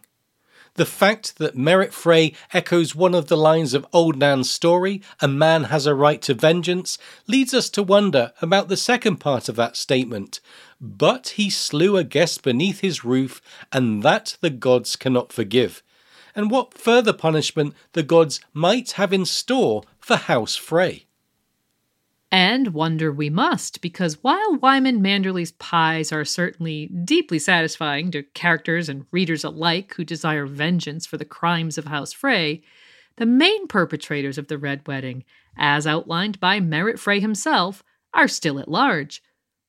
The fact that Merrett Frey echoes one of the lines of Old Nan's story, a man has a right to vengeance, leads us to wonder about the second part of that statement. But he slew a guest beneath his roof, and that the gods cannot forgive. And what further punishment the gods might have in store for House Frey. And wonder we must, because while Wyman Manderly's pies are certainly deeply satisfying to characters and readers alike who desire vengeance for the crimes of House Frey, the main perpetrators of the Red Wedding, as outlined by Merrett Frey himself, are still at large.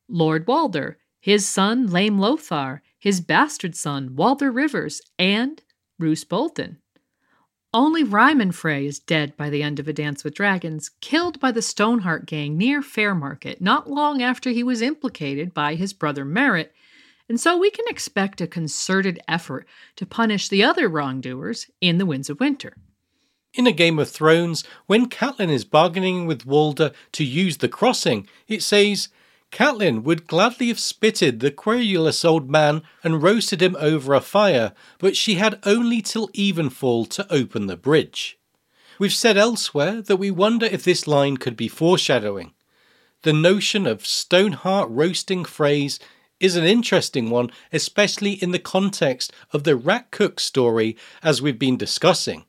Lord Walder, his son Lame Lothar, his bastard son Walder Rivers, and Roose Bolton. Only Ryman Frey is dead by the end of A Dance with Dragons, killed by the Stoneheart gang near Fairmarket not long after he was implicated by his brother Merrett, and so we can expect a concerted effort to punish the other wrongdoers in The Winds of Winter. In A Game of Thrones, when Catelyn is bargaining with Walder to use the crossing, it says, Catelyn would gladly have spitted the querulous old man and roasted him over a fire, but she had only till evenfall to open the bridge. We've said elsewhere that we wonder if this line could be foreshadowing. The notion of Stoneheart roasting Freys is an interesting one, especially in the context of the Rat Cook story as we've been discussing.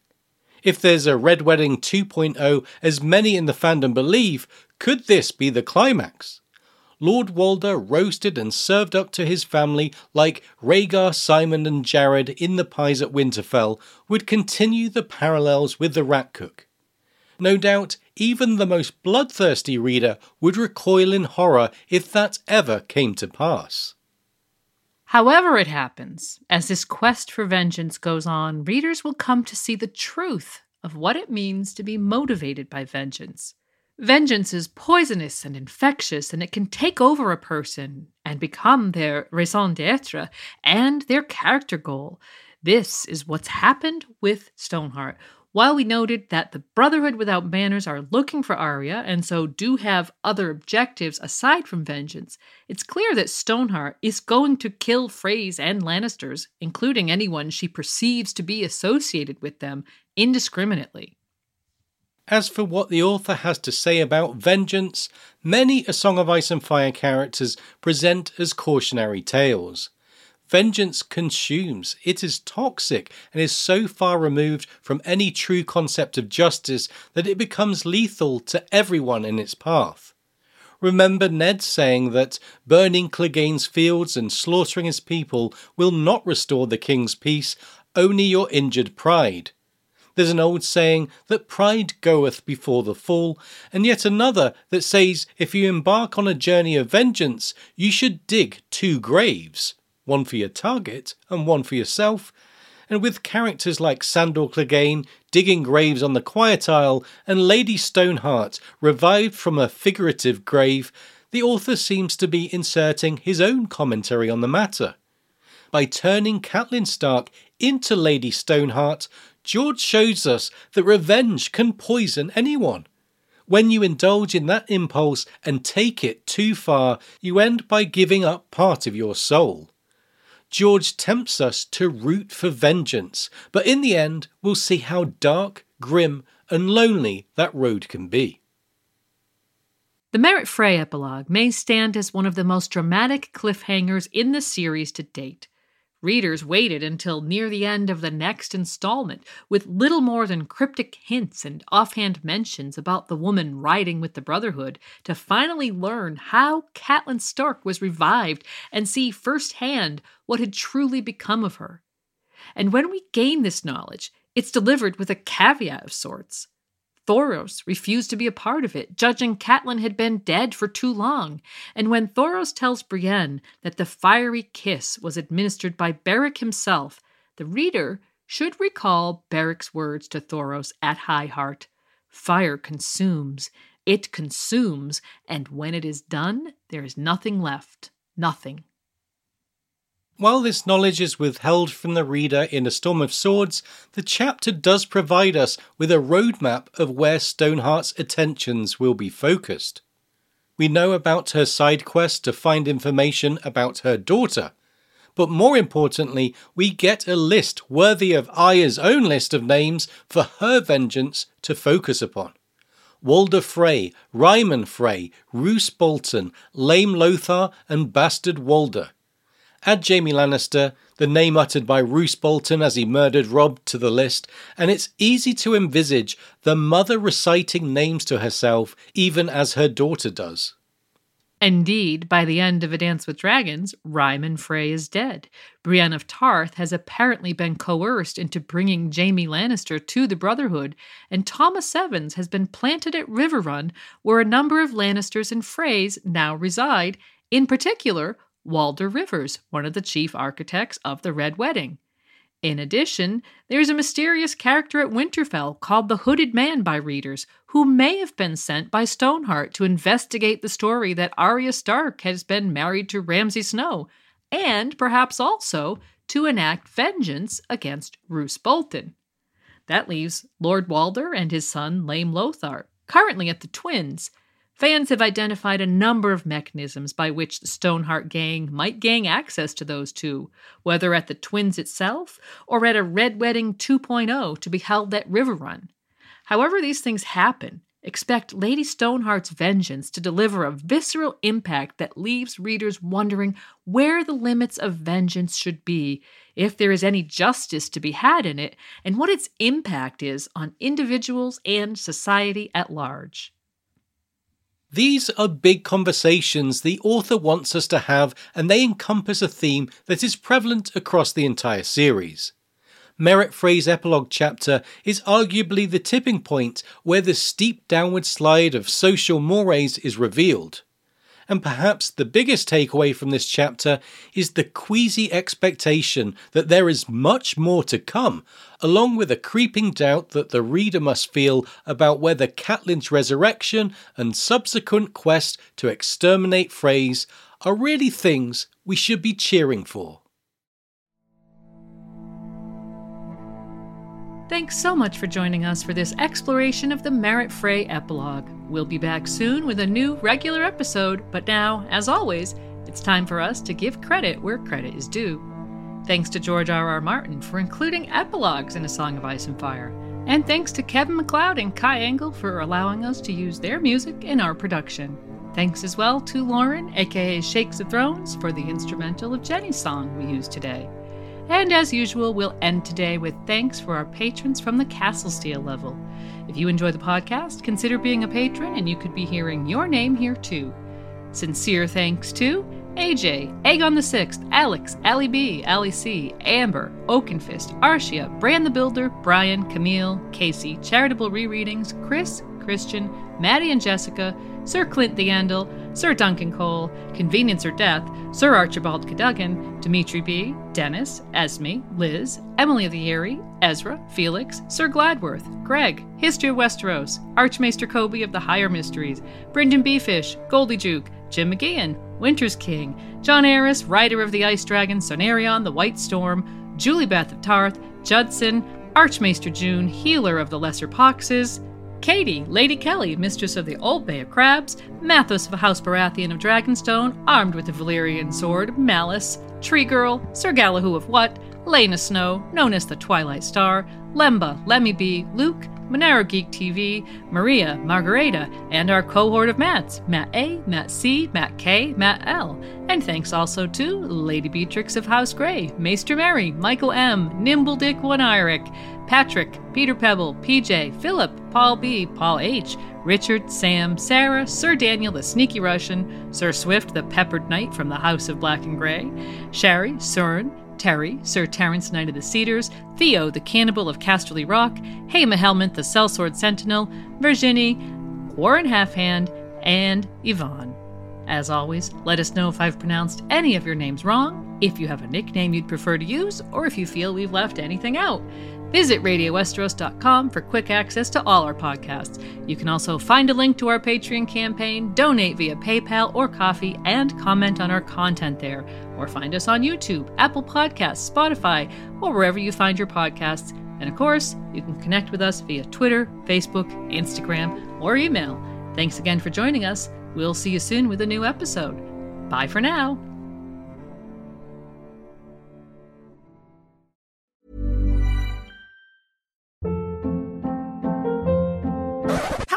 If there's a Red Wedding 2.0, as many in the fandom believe, could this be the climax? Lord Walder roasted and served up to his family like Rhaegar, Symond, and Jared in the pies at Winterfell would continue the parallels with the rat cook. No doubt, even the most bloodthirsty reader would recoil in horror if that ever came to pass. However, it happens, as this quest for vengeance goes on, readers will come to see the truth of what it means to be motivated by vengeance. Vengeance is poisonous and infectious, and it can take over a person and become their raison d'etre and their character goal. This is what's happened with Stoneheart. While we noted that the Brotherhood without banners are looking for Arya and so do have other objectives aside from vengeance, it's clear that Stoneheart is going to kill Freys and Lannisters, including anyone she perceives to be associated with them, indiscriminately. As for what the author has to say about vengeance, many A Song of Ice and Fire characters present as cautionary tales. Vengeance consumes, it is toxic, and is so far removed from any true concept of justice that it becomes lethal to everyone in its path. Remember Ned saying that burning Clegane's fields and slaughtering his people will not restore the king's peace, only your injured pride. There's an old saying that pride goeth before the fall, and yet another that says if you embark on a journey of vengeance, you should dig two graves, one for your target and one for yourself. And with characters like Sandor Clegane digging graves on the Quiet Isle and Lady Stoneheart revived from a figurative grave, the author seems to be inserting his own commentary on the matter. By turning Catelyn Stark into Lady Stoneheart, George shows us that revenge can poison anyone. When you indulge in that impulse and take it too far, you end by giving up part of your soul. George tempts us to root for vengeance, but in the end, we'll see how dark, grim, and lonely that road can be. The Merrett Frey epilogue may stand as one of the most dramatic cliffhangers in the series to date. Readers waited until near the end of the next installment with little more than cryptic hints and offhand mentions about the woman riding with the Brotherhood to finally learn how Catelyn Stark was revived and see firsthand what had truly become of her. And when we gain this knowledge, it's delivered with a caveat of sorts. Thoros refused to be a part of it, judging Catelyn had been dead for too long. And when Thoros tells Brienne that the fiery kiss was administered by Beric himself, the reader should recall Beric's words to Thoros at High Heart Fire consumes, it consumes, and when it is done, there is nothing left. Nothing. While this knowledge is withheld from the reader in A Storm of Swords, the chapter does provide us with a roadmap of where Stoneheart's attentions will be focused. We know about her side quest to find information about her daughter, but more importantly, we get a list worthy of Arya's own list of names for her vengeance to focus upon. Walder Frey, Ryman Frey, Roose Bolton, Lame Lothar, and Bastard Walder. Add Jaime Lannister, the name uttered by Roose Bolton as he murdered Rob, to the list, and it's easy to envisage the mother reciting names to herself even as her daughter does. Indeed, by the end of A Dance with Dragons, Ryman Frey is dead. Brienne of Tarth has apparently been coerced into bringing Jaime Lannister to the Brotherhood, and Tom O'Sevens has been planted at Riverrun, where a number of Lannisters and Freys now reside, in particular, Walder Rivers, one of the chief architects of the Red Wedding. In addition, there's a mysterious character at Winterfell called the Hooded Man by readers, who may have been sent by Stoneheart to investigate the story that Arya Stark has been married to Ramsay Snow, and perhaps also to enact vengeance against Roose Bolton. That leaves Lord Walder and his son Lame Lothar, currently at the Twins, Fans have identified a number of mechanisms by which the Stoneheart gang might gain access to those two, whether at the Twins itself or at a Red Wedding 2.0 to be held at Riverrun. However, these things happen, expect Lady Stoneheart's vengeance to deliver a visceral impact that leaves readers wondering where the limits of vengeance should be, if there is any justice to be had in it, and what its impact is on individuals and society at large. These are big conversations the author wants us to have, and they encompass a theme that is prevalent across the entire series. Merrett Frey's epilogue chapter is arguably the tipping point where the steep downward slide of social mores is revealed. And perhaps the biggest takeaway from this chapter is the queasy expectation that there is much more to come, along with a creeping doubt that the reader must feel about whether Catelyn's resurrection and subsequent quest to exterminate Freys are really things we should be cheering for. Thanks so much for joining us for this exploration of the Merrett Frey epilogue. We'll be back soon with a new regular episode, but now, as always, it's time for us to give credit where credit is due. Thanks to George R. R. Martin for including epilogues in A Song of Ice and Fire. And thanks to Kevin MacLeod and Kai Engel for allowing us to use their music in our production. Thanks as well to Lauren, aka Shakes of Thrones, for the instrumental of Jenny's song we used today. And as usual, we'll end today with thanks for our patrons from the Castle Steel level. If you enjoy the podcast, consider being a patron and you could be hearing your name here too. Sincere thanks to AJ, Egg on the Sixth, Alex, Ali B, Ali C, Amber, Oakenfist, Arshia, Brand the Builder, Brian, Camille, Casey, Charitable Rereadings, Chris, Christian, Maddie and Jessica, Sir Clint the Andal, Sir Duncan Cole, Convenience or Death, Sir Archibald Cadogan, Dimitri B., Dennis, Esme, Liz, Emily the Eyrie, Ezra, Felix, Sir Gladworth, Greg, History of Westeros, Archmaester Kobe of the Higher Mysteries, Brendan Beefish, Goldie Juke, Jim McGeehan, Winter's King, John Aris, Rider of the Ice Dragon, Sonarion, the White Storm, Julie Beth of Tarth, Judson, Archmaester June, Healer of the Lesser Poxes, Katie, Lady Kelly, Mistress of the Old Bay of Crabs, Mathos of House Baratheon of Dragonstone, armed with the Valyrian sword, Malice, Tree Girl, Sir Galahoo of What, Lena Snow, known as the Twilight Star, Lemba, Lemmy B, Luke, Monero Geek TV, Maria, Margareta, and our cohort of Matts Matt A, Matt C, Matt K, Matt L. And thanks also to Lady Beatrix of House Grey, Maester Mary, Michael M, Nimble Dick One Iric, Patrick, Peter Pebble, PJ, Philip, Paul B, Paul H, Richard, Sam, Sarah, Sir Daniel the Sneaky Russian, Sir Swift the Peppered Knight from the House of Black and Grey, Sherry, Cern, Terry, Sir Terence Knight of the Cedars, Theo, the Cannibal of Casterly Rock, Hema Helmet, the Sellsword Sentinel, Virginie, Warren Halfhand, and Yvonne. As always, let us know if I've pronounced any of your names wrong, if you have a nickname you'd prefer to use, or if you feel we've left anything out. Visit RadioWesteros.com for quick access to all our podcasts. You can also find a link to our Patreon campaign, donate via PayPal or Ko-fi, and comment on our content there. Or find us on YouTube, Apple Podcasts, Spotify, or wherever you find your podcasts. And of course, you can connect with us via Twitter, Facebook, Instagram, or email. Thanks again for joining us. We'll see you soon with a new episode. Bye for now.